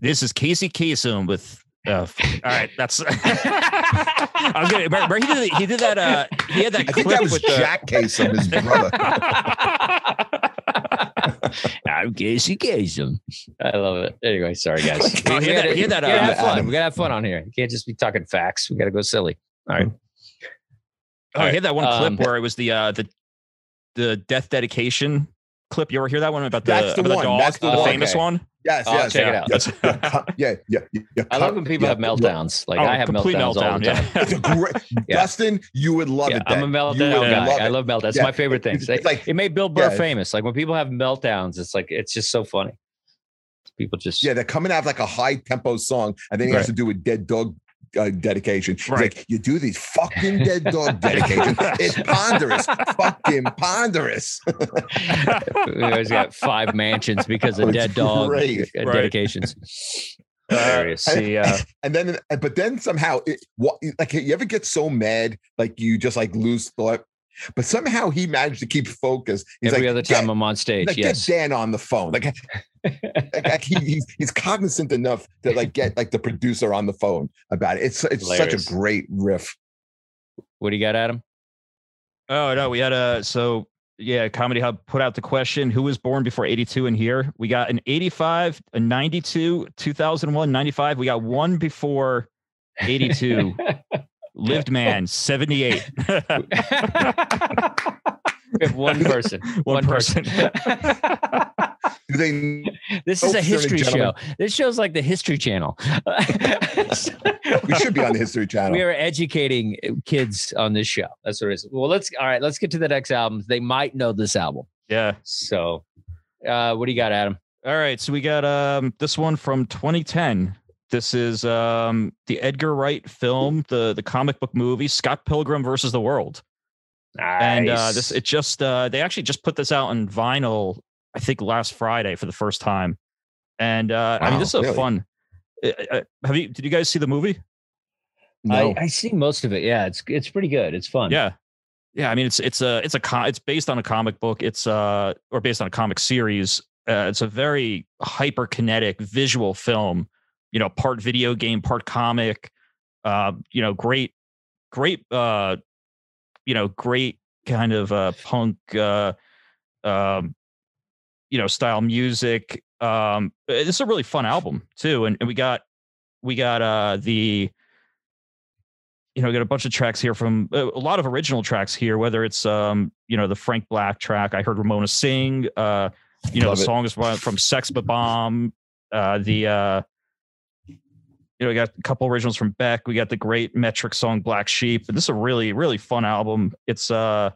this is Casey Kasem with. Uh, all right, that's. I was gonna. Remember, he did. He did that. Uh, he had that I clip think that was with the. Jack Kasem, his brother. I'm Casey Kasem. I love it. Anyway, sorry guys. Oh, he had that- he had that, we gotta uh, have fun. We gotta have fun on here. You can't just be talking facts. We gotta go silly. All right. Oh, he had that one Um, clip where it was the uh, the the death dedication clip. You ever hear that one about the, That's the about one. dog, That's the the one. famous Okay. one? Yes, I'll yes. check it out. yes. Yeah, yeah, yeah, yeah, I love when people yeah, have meltdowns. Like Oh, I have complete meltdowns all the meltdown, time. yeah. It's a great, Dustin. You would love Yeah, it. I'm a meltdown guy. love I love meltdowns. It's my favorite thing. It's like it made Bill Burr Yeah. famous. Like when people have meltdowns, it's like it's just so funny. People just yeah, they're coming out of like a high tempo song, and then he has to do a dead dog uh, dedication. Right. like, you do these fucking dead dog dedications. It's ponderous, fucking ponderous. we always got five mansions because of it's dead dog uh, Right. dedications. Hilarious. See, uh, and then, but then somehow, it, what, like, you ever get so mad, like you just like lose thought. But somehow he managed to keep focus. He's Every like, other time "Get- I'm on stage, like, yes. get Dan on the phone. Like, like, like he, he's, he's cognizant enough to like get like the producer on the phone about it. It's it's Hilarious. such a great riff. What do you got, Adam? oh no, we had a so yeah. Comedy Hub put out the question: Who was born before '82 and here? We got an '85, a '92, 2001, '95. We got one before '82. Lived man, 78. We have one person. One person. Do they? this is Oh, a history show. This show's like the History Channel. We should be on the History Channel. we are educating kids on this show. That's what it is. Well, let's all right. Let's get to the next album. They might know this album. yeah. So, uh, what do you got, Adam? All right, so we got um this one from 2010. This is um the Edgar Wright film, the the comic book movie Scott Pilgrim versus the World. And uh this it just uh they actually just put this out on vinyl I think last Friday for the first time. And uh I mean this is a fun uh, uh, have you did you guys see the movie? no. I, I see most of it. Yeah, it's it's pretty good. It's fun. Yeah. Yeah, I mean it's it's a it's a com- it's based on a comic book. It's uh or based on a comic series. Uh, it's a very hyperkinetic visual film. You know, part video game, part comic. Uh, you know, great, great. Uh, you know, great kind of uh punk. Uh, um, you know, style music. Um, this is a really fun album too, and, and we got we got uh the you know, got a bunch of tracks here from uh, a lot of original tracks here, whether it's um, you know, the Frank Black track. I heard Ramona sing. Uh, you know, Love the it. song is from Sex Bomb. Uh, the uh, know, we got a couple originals from Beck. We got the great metric song Black Sheep. This is a really, really fun album. It's uh,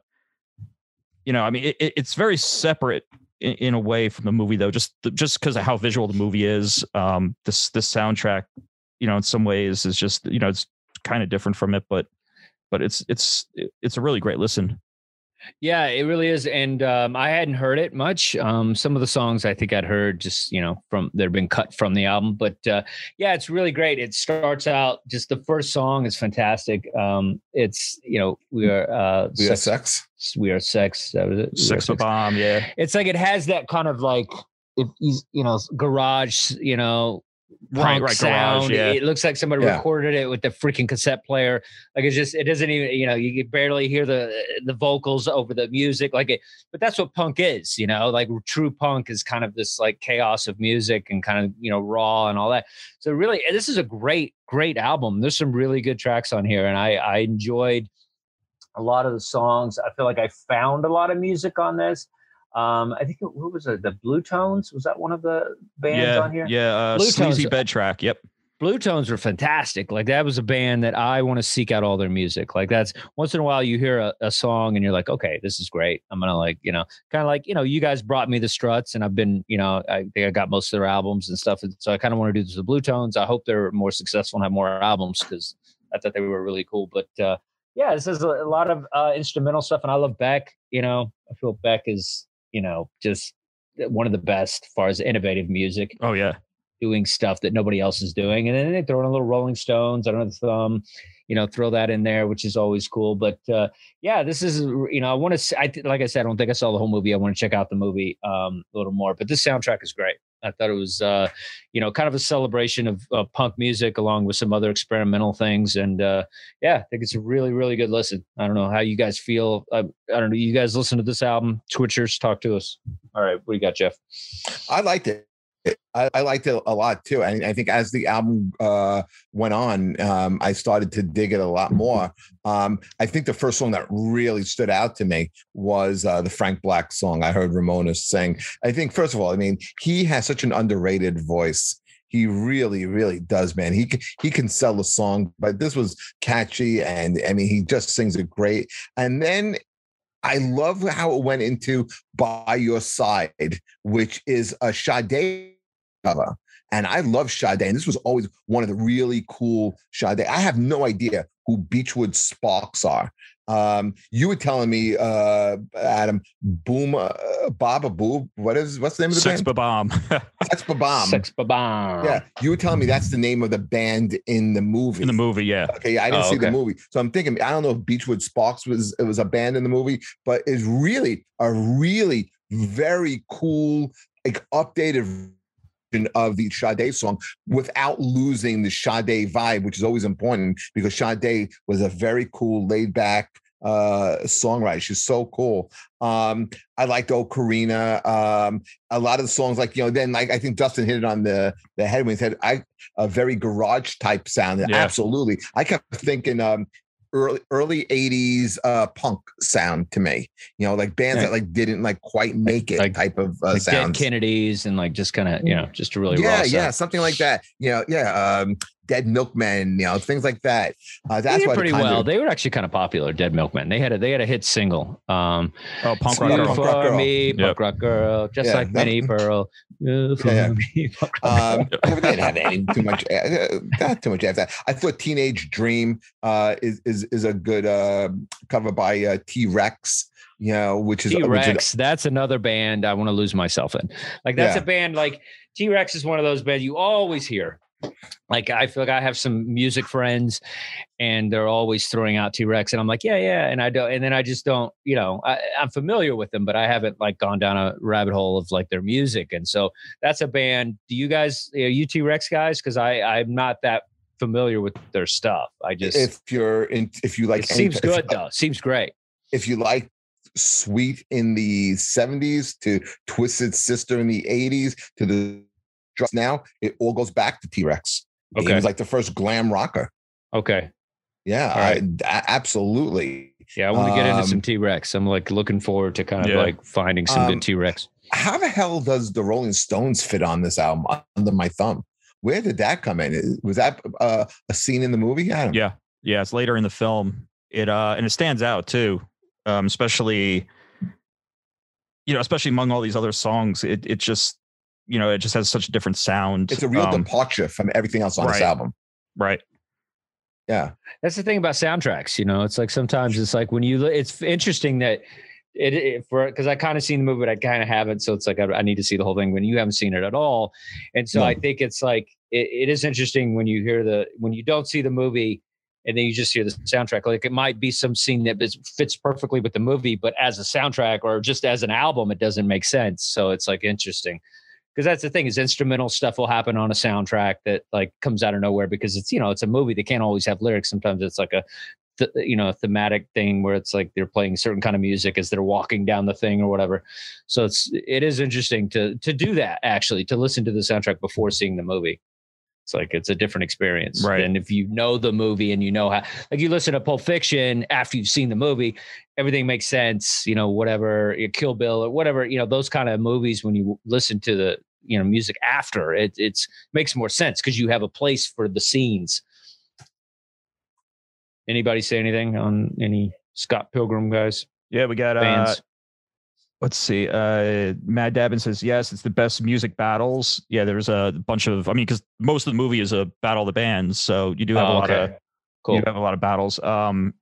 you know, I mean, it- it's very separate in, in a way from the movie, though, just just because of how visual the movie is. Um, this this soundtrack, you know, in some ways is just you know, it's kind of different from it, but but it's it's it's a really great listen. Yeah, it really is. And um, I hadn't heard it much. Um, some of the songs I think I'd heard just, you know, from that have been cut from the album. But uh, yeah, it's really great. It starts out just the first song is fantastic. Um, it's, you know, we are uh, we have sex, sex. we are sex. That was it. Are Sex bomb, yeah, It's like it has that kind of like, if you know, garage, you know, right, punk right, sound. garage, yeah. It looks like somebody Yeah. recorded it with the freaking cassette player. Like it's just, it doesn't even, you know, you can barely hear the the vocals over the music. Like it, but that's what punk is, you know. Like true punk is kind of this like chaos of music and kind of you know raw and all that. So really, this is a great, great album. There's some really good tracks on here, and I I enjoyed a lot of the songs. I feel like I found a lot of music on this. Um, I think it, what was it? The Blue Tones was that one of the bands yeah, on here? yeah. Uh, Blue sleazy Tones- bed track. Yep. Blue Tones were fantastic. Like that was a band that I want to seek out all their music. Like that's once in a while you hear a, a song and you're like, okay, this is great. I'm gonna like, you know, kind of like, you know, you guys brought me the Struts and I've been, you know, I think I got most of their albums and stuff. And so I kind of want to do this with Blue Tones. I hope they're more successful and have more albums because I thought they were really cool. But uh, yeah, this is a, a lot of uh, instrumental stuff, and I love Beck. You know, I feel Beck is, you know, just one of the best as far as innovative music. Oh yeah, doing stuff that nobody else is doing. And then they throw in a little Rolling Stones, I don't know the thumb, you know, throw that in there, which is always cool. But uh, yeah, this is, you know, I want to, I like I said, I don't think I saw the whole movie. I want to check out the movie um, a little more. But this soundtrack is great. I thought it was, uh, you know, kind of a celebration of punk music along with some other experimental things. And uh, yeah, I think it's a really, really good listen. I don't know how you guys feel. I, I don't know. You guys listen to this album, Twitchers, talk to us. All right. What do you got, Jeff? I liked it. I, I, liked it a lot too. And I think as the album uh, went on, um, I started to dig it a lot more. Um, I think the first song that really stood out to me was uh, the Frank Black song. I heard Ramona sing. I think, first of all, I mean, he has such an underrated voice. He really, really does, man. He he can sell a song, but this was catchy, and I mean, he just sings it great. And then I love how it went into "By Your Side," which is a Sade cover. And I love Sade. And this was always one of the really cool Sade. I have no idea who Beachwood Sparks are. Um, you were telling me, uh, Adam, Boom, uh, Baba Boo. What is what's the name of the Sex band? Bomb. Sex Bomb. Sex Bomb. Yeah, you were telling me that's the name of the band in the movie. In the movie, yeah. Okay, I didn't Oh, see the movie, so I'm thinking I don't know if Beachwood Sparks was it was a band in the movie, but it's really a really very cool, like updated version of the Sade song without losing the Sade vibe, which is always important because Sade was a very cool, laid back uh songwriter. She's so cool. Um, I liked O Katrina. Um, a lot of the songs, like you know, then like I think Dustin hit it on the the head when he said I a very garage type sound. Yeah. Absolutely. I kept thinking um early early 80s uh punk sound to me. You know, like bands Yeah. that like didn't like quite make it Like- type of uh, like Dead. Kennedys and like just kind of, you know, just a really yeah, sound. yeah, something like that. You know, yeah, um, Dead Milkmen, you know, things like that. Uh, They that's did pretty Conjuring- well. They were actually kind of popular. Dead Milkmen. They had a they had a hit single. Um, Oh, punk rock "You girl. Punk Rock for Girl. me, Yep. punk rock girl, just Yeah, like that- Minnie Pearl. You for Yeah, me, punk rock girl." Um, yeah, but they didn't have any too much, uh, not too much after that. I thought "Teenage Dream" uh, is is is a good uh, cover by uh, T Rex. You know, which is T which is- Rex. That's another band I want to lose myself in. Like that's Yeah. a band like T Rex is one of those bands you always hear. Like I feel like I have some music friends, and they're always throwing out T Rex, and I'm like, yeah, yeah, and I don't, and then I just don't, you know, I, I'm familiar with them, but I haven't like gone down a rabbit hole of like their music, and so that's a band. Do you guys, are you T Rex guys? Because I I'm not that familiar with their stuff. I just if you're in, if you like, it seems if- good though. Seems great. If you like sweet in the 70s to twisted sister in the 80s to the Struts now it all goes back to t-rex he was like the first glam rocker Okay. yeah All right. I- a- absolutely Yeah, I want to get into Um, some T Rex. I'm like looking forward to kind of Yeah. like finding some Um, good T Rex. how the hell does the rolling stones fit on this album under my thumb where did that come in was that uh, a scene in the movie Adam? Yeah. Yeah, it's later in the film. It uh and it stands out too. Um, especially you know, especially among all these other songs. It it just you know, it just has such a different sound. it's a real Um, departure from everything else on this album right. yeah That's the thing about soundtracks. You know, it's like sometimes it's like when you. li- It's interesting that it, it for because I kind of seen the movie, but I kind of haven't. So it's like I, I need to see the whole thing when you haven't seen it at all. And so No. I think it's like it, it is interesting when you hear the when you don't see the movie. And then you just hear the soundtrack. Like it might be some scene that fits perfectly with the movie, but as a soundtrack or just as an album, it doesn't make sense. So it's like interesting because that's the thing is instrumental stuff will happen on a soundtrack that like comes out of nowhere because it's you know it's a movie. They can't always have lyrics. Sometimes it's like a th- you know thematic thing where it's like they're playing certain kind of music as they're walking down the thing or whatever. So it's it is interesting to to do that actually to listen to the soundtrack before seeing the movie. It's like it's a different experience Right. and if you know the movie and you know how like you listen to pulp fiction after you've seen the movie everything makes sense you know whatever kill bill or whatever you know those kind of movies when you listen to the you know music after it it's makes more sense because you have a place for the scenes anybody say anything on any scott pilgrim guys Yeah, we got uh, let's see. Uh, Mad Dabbin says yes, it's the best music battles. Yeah, there's a bunch of. I mean, because most of the movie is a battle of the bands, so you do have a Oh, lot of cool you have a lot of battles. Um,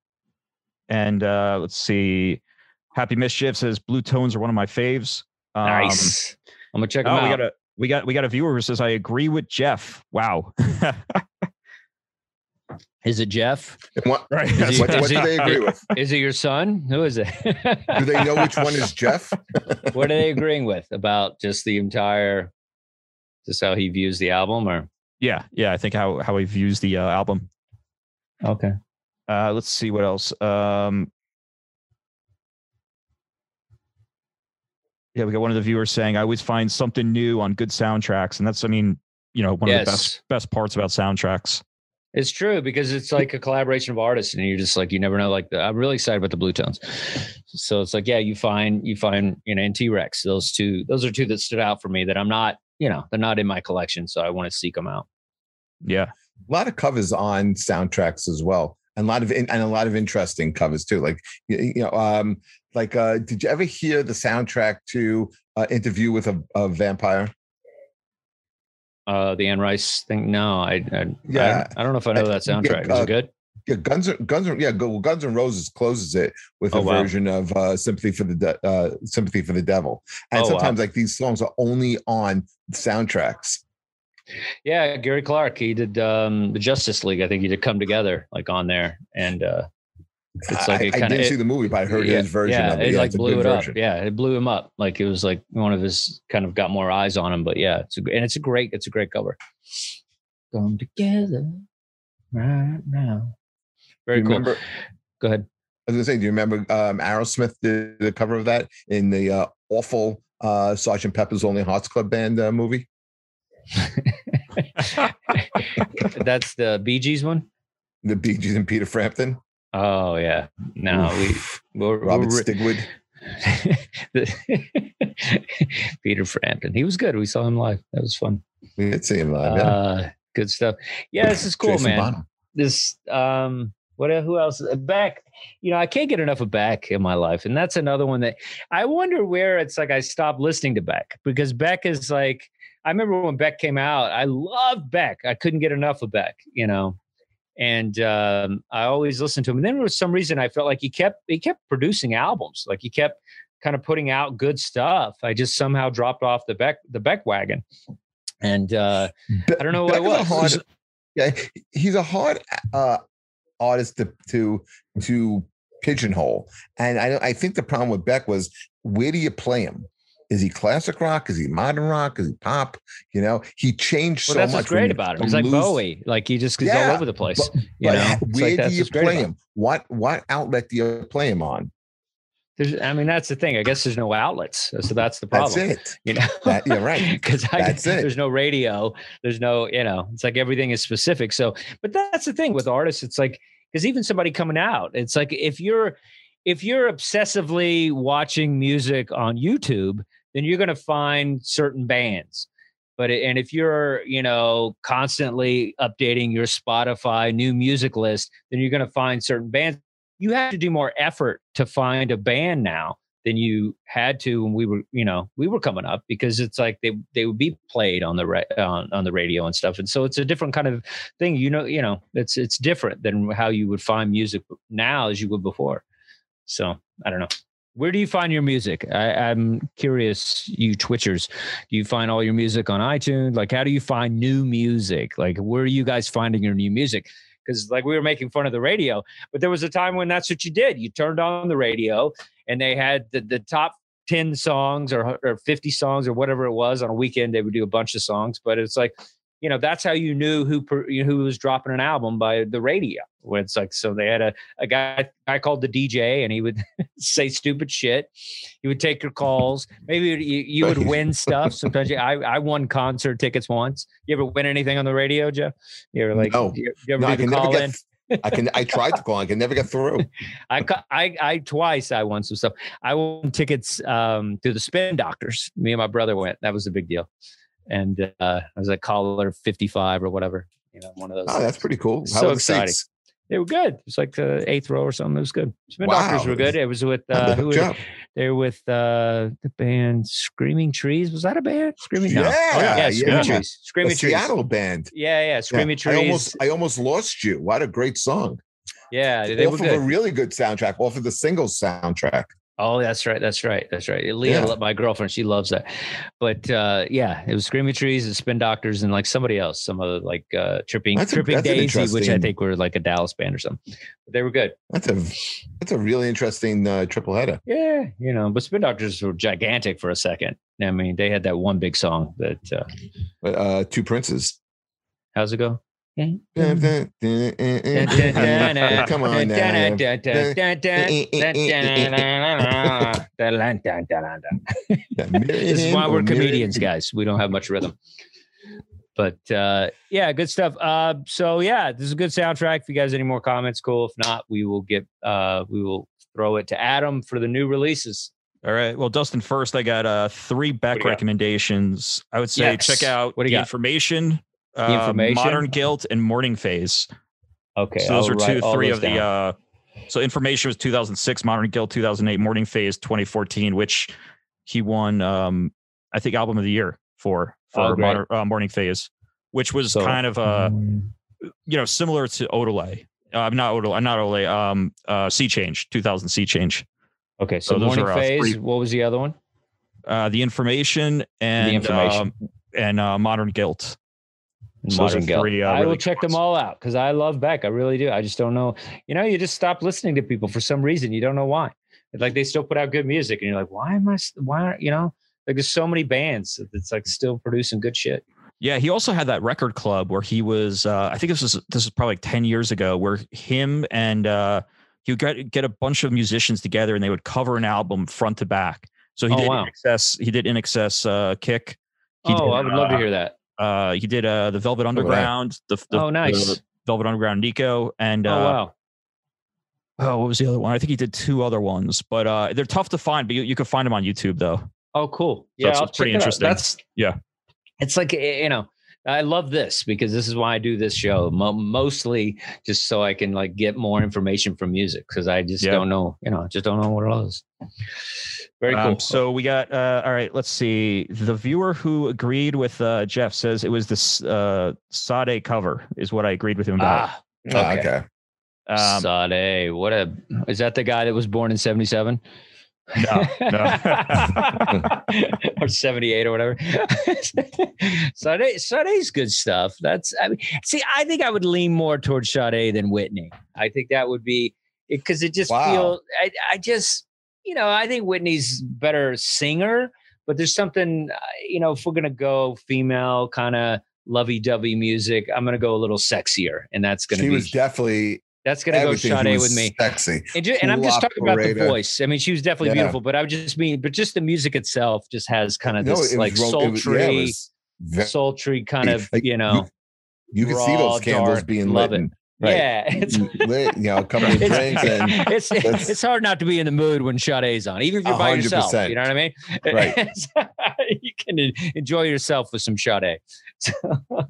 and uh, let's see. Happy Mischief says blue tones are one of my faves. Um, nice i'm gonna check them Oh, out we got a we got we got a viewer who says I agree with Jeff. Wow. is it jeff what, right. Is he- what, is what do he- they agree with? is it your son who is it Do they know which one is Jeff? what are they agreeing with about just the entire just how he views the album or yeah, yeah. I think how how he views the uh, album. okay Uh, let's see what else. Um, yeah, we got one of the viewers saying, "I always find something new on good soundtracks," and that's, I mean, you know, one of the best best parts about soundtracks. It's true because it's like a collaboration of artists, and you're just like you never know. Like the, I'm really excited about the Blue Tones. So it's like, yeah, you find you find you know, and T Rex. Those two, those are two that stood out for me that I'm not, you know, they're not in my collection, so I want to seek them out. Yeah, a lot of covers on soundtracks as well and a lot of and a lot of interesting covers too like you, you know um like uh did you ever hear the soundtrack to uh, interview with a, a vampire Uh, the Anne Rice thing. No, I, I Yeah. I, I don't know if I know that Yeah, soundtrack. Is uh, it good? yeah guns guns yeah Gu- guns and roses closes it with Oh, a wow. version of uh sympathy for the De- uh sympathy for the devil and Oh, wow. sometimes like these songs are only on soundtracks Yeah, Gary Clark. He did um the Justice League. I think he did come together like on there, and uh it's like I, it kinda- didn't it- see the movie but i heard yeah, his version yeah, of it it yeah, like blew it version. up. Yeah, it blew him up. Like it was like one of his kind of got more eyes on him. But yeah, it's a, and it's a great, it's a great cover. Come together right now. Very cool. remember Go ahead. I was gonna say, do you remember um, Aerosmith did the cover of that in the uh, awful uh, Sergeant Pepper's Lonely Hearts Club Band uh, movie? That's the Bee Gees one. The Bee Gees and Peter Frampton, Oh yeah. No, we Oof. we're, Robert we're, Stigwood. Peter Frampton. He was good. We saw him live. That was fun. We did see him live. yeah. Uh, good stuff. Yeah, this is cool, Jason man. Bonham. this um what who else Uh, beck you know i can't get enough of beck in my life and that's another one that i wonder where it's like i stopped listening to beck because beck is like i remember when beck came out i loved beck i couldn't get enough of beck you know and um, i always listened to him and then for some reason i felt like he kept he kept producing albums like he kept kind of putting out good stuff i just somehow dropped off the beck the beck wagon and uh Be- I don't know what it Beck a was. hard- yeah, he's a hard uh, artist to to to pigeonhole, and I I think the problem with Beck was where do you play him? Is he classic rock? Is he modern rock? Is he pop? You know, he changed well so that's much. what's great about him he's like bowie like he just he's Yeah, all over the place but- you but know where like, do you play him? What what outlet do you play him on? There's, I mean, that's the thing. I guess there's no outlets, so that's the problem. That's it. You know, That- yeah, right. Because That's there's no radio. There's no, you know, it's like everything is specific. So, but that's the thing with artists. It's like because even somebody coming out, it's like if you're if you're obsessively watching music on YouTube, then you're going to find certain bands. But and if you're, you know, constantly updating your Spotify new music list, then you're going to find certain bands. You have to do more effort to find a band now than you had to when we were, you know, we were coming up because it's like they they would be played on the ra- on, on the radio and stuff, and so it's a different kind of thing. You know, you know, it's it's different than how you would find music now as you would before. So I don't know. Where do you find your music? I, I'm curious, you Twitchers. Do you find all your music on iTunes? Like, how do you find new music? Like, where are you guys finding your new music? Because, like, we were making fun of the radio, but there was a time when that's what you did. You turned on the radio and they had the, the top 10 songs or, or 50 songs or whatever it was on a weekend. They would do a bunch of songs, but it's like, you know, that's how you knew who you know, who was dropping an album by the radio. Where it's like, so they had a, a guy guy called the DJ, and he would say stupid shit. He would take your calls. Maybe you, you would win stuff. Sometimes you, I I won concert tickets once. You ever win anything on the radio, Jeff? You ever like No. you, you ever No, I do can the never call in? get. I can. I tried to call. I can never get through. I, I, I twice I won some stuff. I won tickets um, to the Spin Doctors. Me and my brother went. That was a big deal. And uh, I was like collar 55 or whatever. You know, one of those. Oh, that's pretty cool. How So exciting. seats? They were good. It was like the eighth row or something. It was good. Spin Wow. Doctors were good. It was with uh, who were they were with uh, the band Screaming Trees. Was that a band? Screaming no. Yeah, yeah, Screaming yeah. Trees. The Screaming Trees. Seattle band. Yeah, yeah, Yeah. Screaming I Trees. almost, I almost lost you. What a great song! yeah, they were off of a really good soundtrack, off of the singles soundtrack. Oh, that's right. That's right. That's right. Leah, Yeah. my girlfriend, she loves that. But uh, yeah, it was Screaming Trees and Spin Doctors and like somebody else, some other like uh, Tripping That's a- Tripping Daisy, which I think were like a Dallas band or something. But they were good. That's a that's a really interesting uh, triple header. Yeah, you know, but Spin Doctors were gigantic for a second. I mean, they had that one big song that uh, But uh, two princes. how's it go? Come on This is why we're comedians, guys. We don't have much rhythm. But uh, yeah, good stuff. Uh, so yeah, this is a good soundtrack. If you guys any more comments, cool. If not, we will get uh, we will throw it to Adam for the new releases. All right. Well, Dustin, first I got uh three back recommendations. Got? I would say yes. check out what do you the got? information uh, Information? Modern Guilt, and Morning Phase. Okay, so those I'll are two, three of the. uh So information was 2006, Modern Guilt 2008, Morning Phase 2014, which he won, um I think, album of the year for for Oh, modern, uh, Morning Phase, which was So- kind of uh you know similar to Odelay. Uh, not Odelay, not Odelay. Um, uh, Sea Change 2000 Sea Change. okay, so, so those morning are, uh, phase. three- What was the other one? Uh, the information and the Information. um, and uh, Modern Guilt. So those are Modern Guilt. three, uh, I will check them all out because I love Beck. I really do. I just don't know. You know, you just stop listening to people for some reason. You don't know why. Like they still put out good music, and you're like, why am I? Why aren't you know? Like there's so many bands that's like still producing good shit. Yeah, he also had that record club where he was. Uh, I think this was this was probably like ten years ago, where him and uh, he would get get a bunch of musicians together and they would cover an album front to back. So he Oh, did wow. INXS. He did INXS uh, kick. He oh, did, I would love to uh, hear that. Uh, he did uh, the Velvet that. Underground. The, the oh, nice. the Velvet Underground Nico and oh, uh, wow. oh, what was the other one? I think he did two other ones, but uh, they're tough to find. But you, you can find them on YouTube though. Oh, cool. So Yeah, it's I'll pretty check it out. interesting. That's Yeah. It's like eh, you know, I love this because this is why I do this show. Mo- mostly just so I can like get more information from music because I just Yeah. don't know. You know, just don't know what it is. Very cool. Um, so we got uh, all right. Let's see. The viewer who agreed with uh, Jeff says it was this uh, Sade cover is what I agreed with him about. ah, Oh, Okay. okay. um, Sade, what a is that the guy that was born in 77? No, no. or 78 or whatever. Sade, Sade's good stuff. That's I mean, see, I think I would lean more towards Sade than Whitney. I think that would be because it just Wow. feel I, I just you know, I think Whitney's better singer, but there's something uh, you know, if we're gonna go female kind of lovey-dovey music, I'm gonna go a little sexier, and that's gonna She be was definitely that's gonna go everything. Sade with me. Sexy. And, ju- and I'm just talking about the voice. I mean, she was definitely Yeah. beautiful, but I would just mean, but just the music itself just has kind of this it like ro- it was- sultry, yeah, it was ve- sultry kind of, like, you know, you can see those candles dark, being lit. and- right. yeah. It's, lit, you know, of it's, drinks and it's, it's hard not to be in the mood when Sade's on, even if you're A by yourself. You know what I mean? Right. you can enjoy yourself with some Sade. All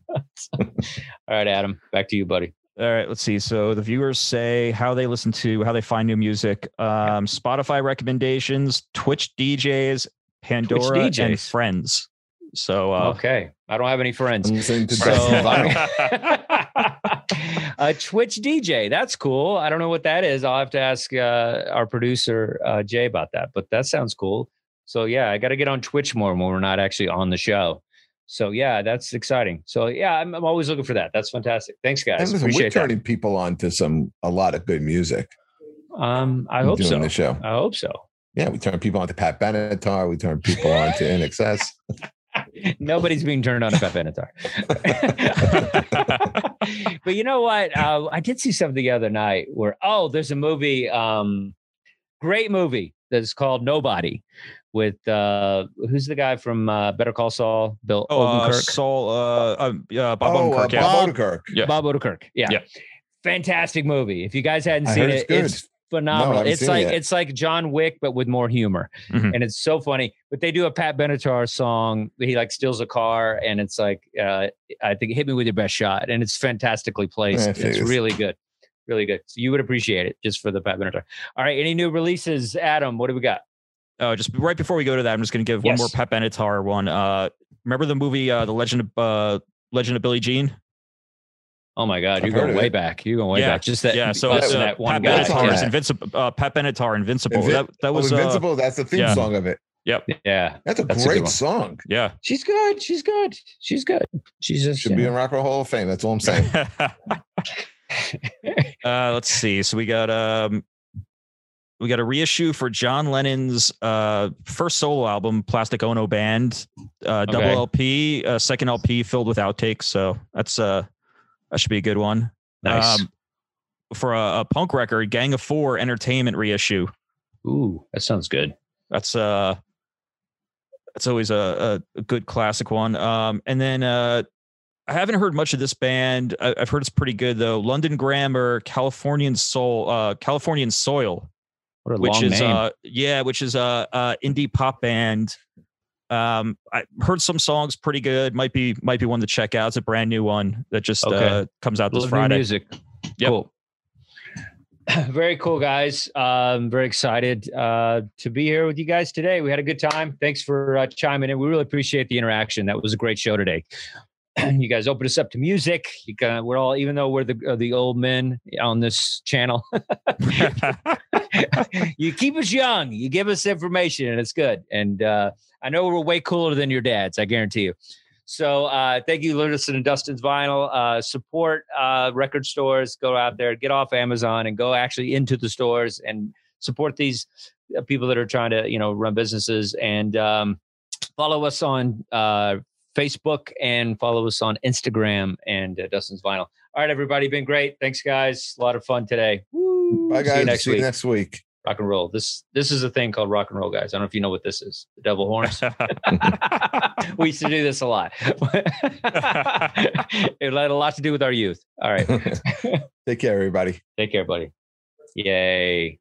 right, Adam, back to you, buddy. All right, let's see. So the viewers say how they listen to, how they find new music. Um, Spotify recommendations, Twitch DJs, Pandora, and DJs. friends. So uh, okay. I don't have any friends. I'm listening to So, a Twitch DJ. That's cool. I don't know what that is. I'll have to ask uh, our producer uh, Jay about that. But that sounds cool. So yeah, I got to get on Twitch more when we're not actually on the show. So yeah, that's exciting. So yeah, I'm, I'm always looking for that. That's fantastic. Thanks, And guys. listen, we're Appreciate that. turning people on to some a lot of good music. Um, I hope doing so. the show. I hope so. Yeah, we turn people on to Pat Benatar. We turn people on to INXS. Nobody's being turned on to Pat Benatar. but you know what? Uh, I did see something the other night where oh, there's a movie, um, great movie that's called Nobody with uh, who's the guy from uh, Better Call Saul, Bill oh, uh, Saul, uh, uh, yeah, Bob oh, uh, Odenkirk, yeah. Bob Odenkirk. Yeah. Bob Odenkirk. Yeah. Yeah. Fantastic movie. If you guys hadn't I seen it, it's it's phenomenal. haven't it's seen it like it's like John Wick, but with more humor, Mhm. and it's so funny. But they do a Pat Benatar song. He like steals a car, and it's like uh, I think "Hit Me with Your Best Shot," and it's fantastically placed. Yeah, it's it is. really good, really good. So you would appreciate it just for the Pat Benatar. All right, any new releases, Adam? What do we got? Oh, just right before we go to that, I'm just going to give one more Pat Benatar one. Uh, remember the movie, uh, The Legend of uh, Legend of Billie Jean? Oh my God, you're going way it. back. You're going way Yeah, back. Just that. yeah, so us it's and uh, that one Pat guy. That's on Benatar that. is Invincible. Uh, Pat Benatar, Invincible. Invi- that that Oh, was uh, Invincible. That's the theme yeah. song of it. yep. Yeah, That's a That's great one. song. Yeah. she's good. She's good. She's good. She's just Should be in Rock and Roll Hall of Fame. That's all I'm saying. uh, let's see. So we got um, we got a reissue for John Lennon's uh first solo album, Plastic Ono Band, uh, double LP, uh, second LP filled with outtakes. So that's uh, that should be a good one. nice. Um, for a, a punk record, Gang of Four Entertainment reissue. Ooh, that sounds good. That's uh that's always a, a, good classic one. Um, and then uh, I haven't heard much of this band. I, I've heard it's pretty good though. London Grammar, Californian Soul, uh, Californian Soil, which is name. uh yeah, which is a, a indie pop band. Um, I heard some songs pretty good. Might be might be one to check out. It's a brand new one that just Okay. uh, comes out this Love Friday. music. Yep. Cool. Very cool, guys. Um, very excited uh, to be here with you guys today. We had a good time. Thanks for uh, chiming in. We really appreciate the interaction. That was a great show today. you guys opened us up to music. You we're all, even though we're the uh, the old men on this channel, you keep us young. You give us information, and it's good. And uh, I know we're way cooler than your dads. I guarantee you. So uh, thank you, Listen and Dustin's Vinyl. Uh, support uh, record stores. Go out there, get off Amazon, and go actually into the stores and support these uh, people that are trying to, you know, run businesses. And um, follow us on uh, Facebook and follow us on Instagram and uh, Dustin's Vinyl. All right, everybody, been great. Thanks, guys. A lot of fun today. Woo. Bye, See you next See week. you next week. rock and roll. This this is a thing called rock and roll, guys. I don't know if you know what this is. The devil horns. we used to do this a lot. it had a lot to do with our youth. All right. Take care, everybody. Take care, buddy. Yay.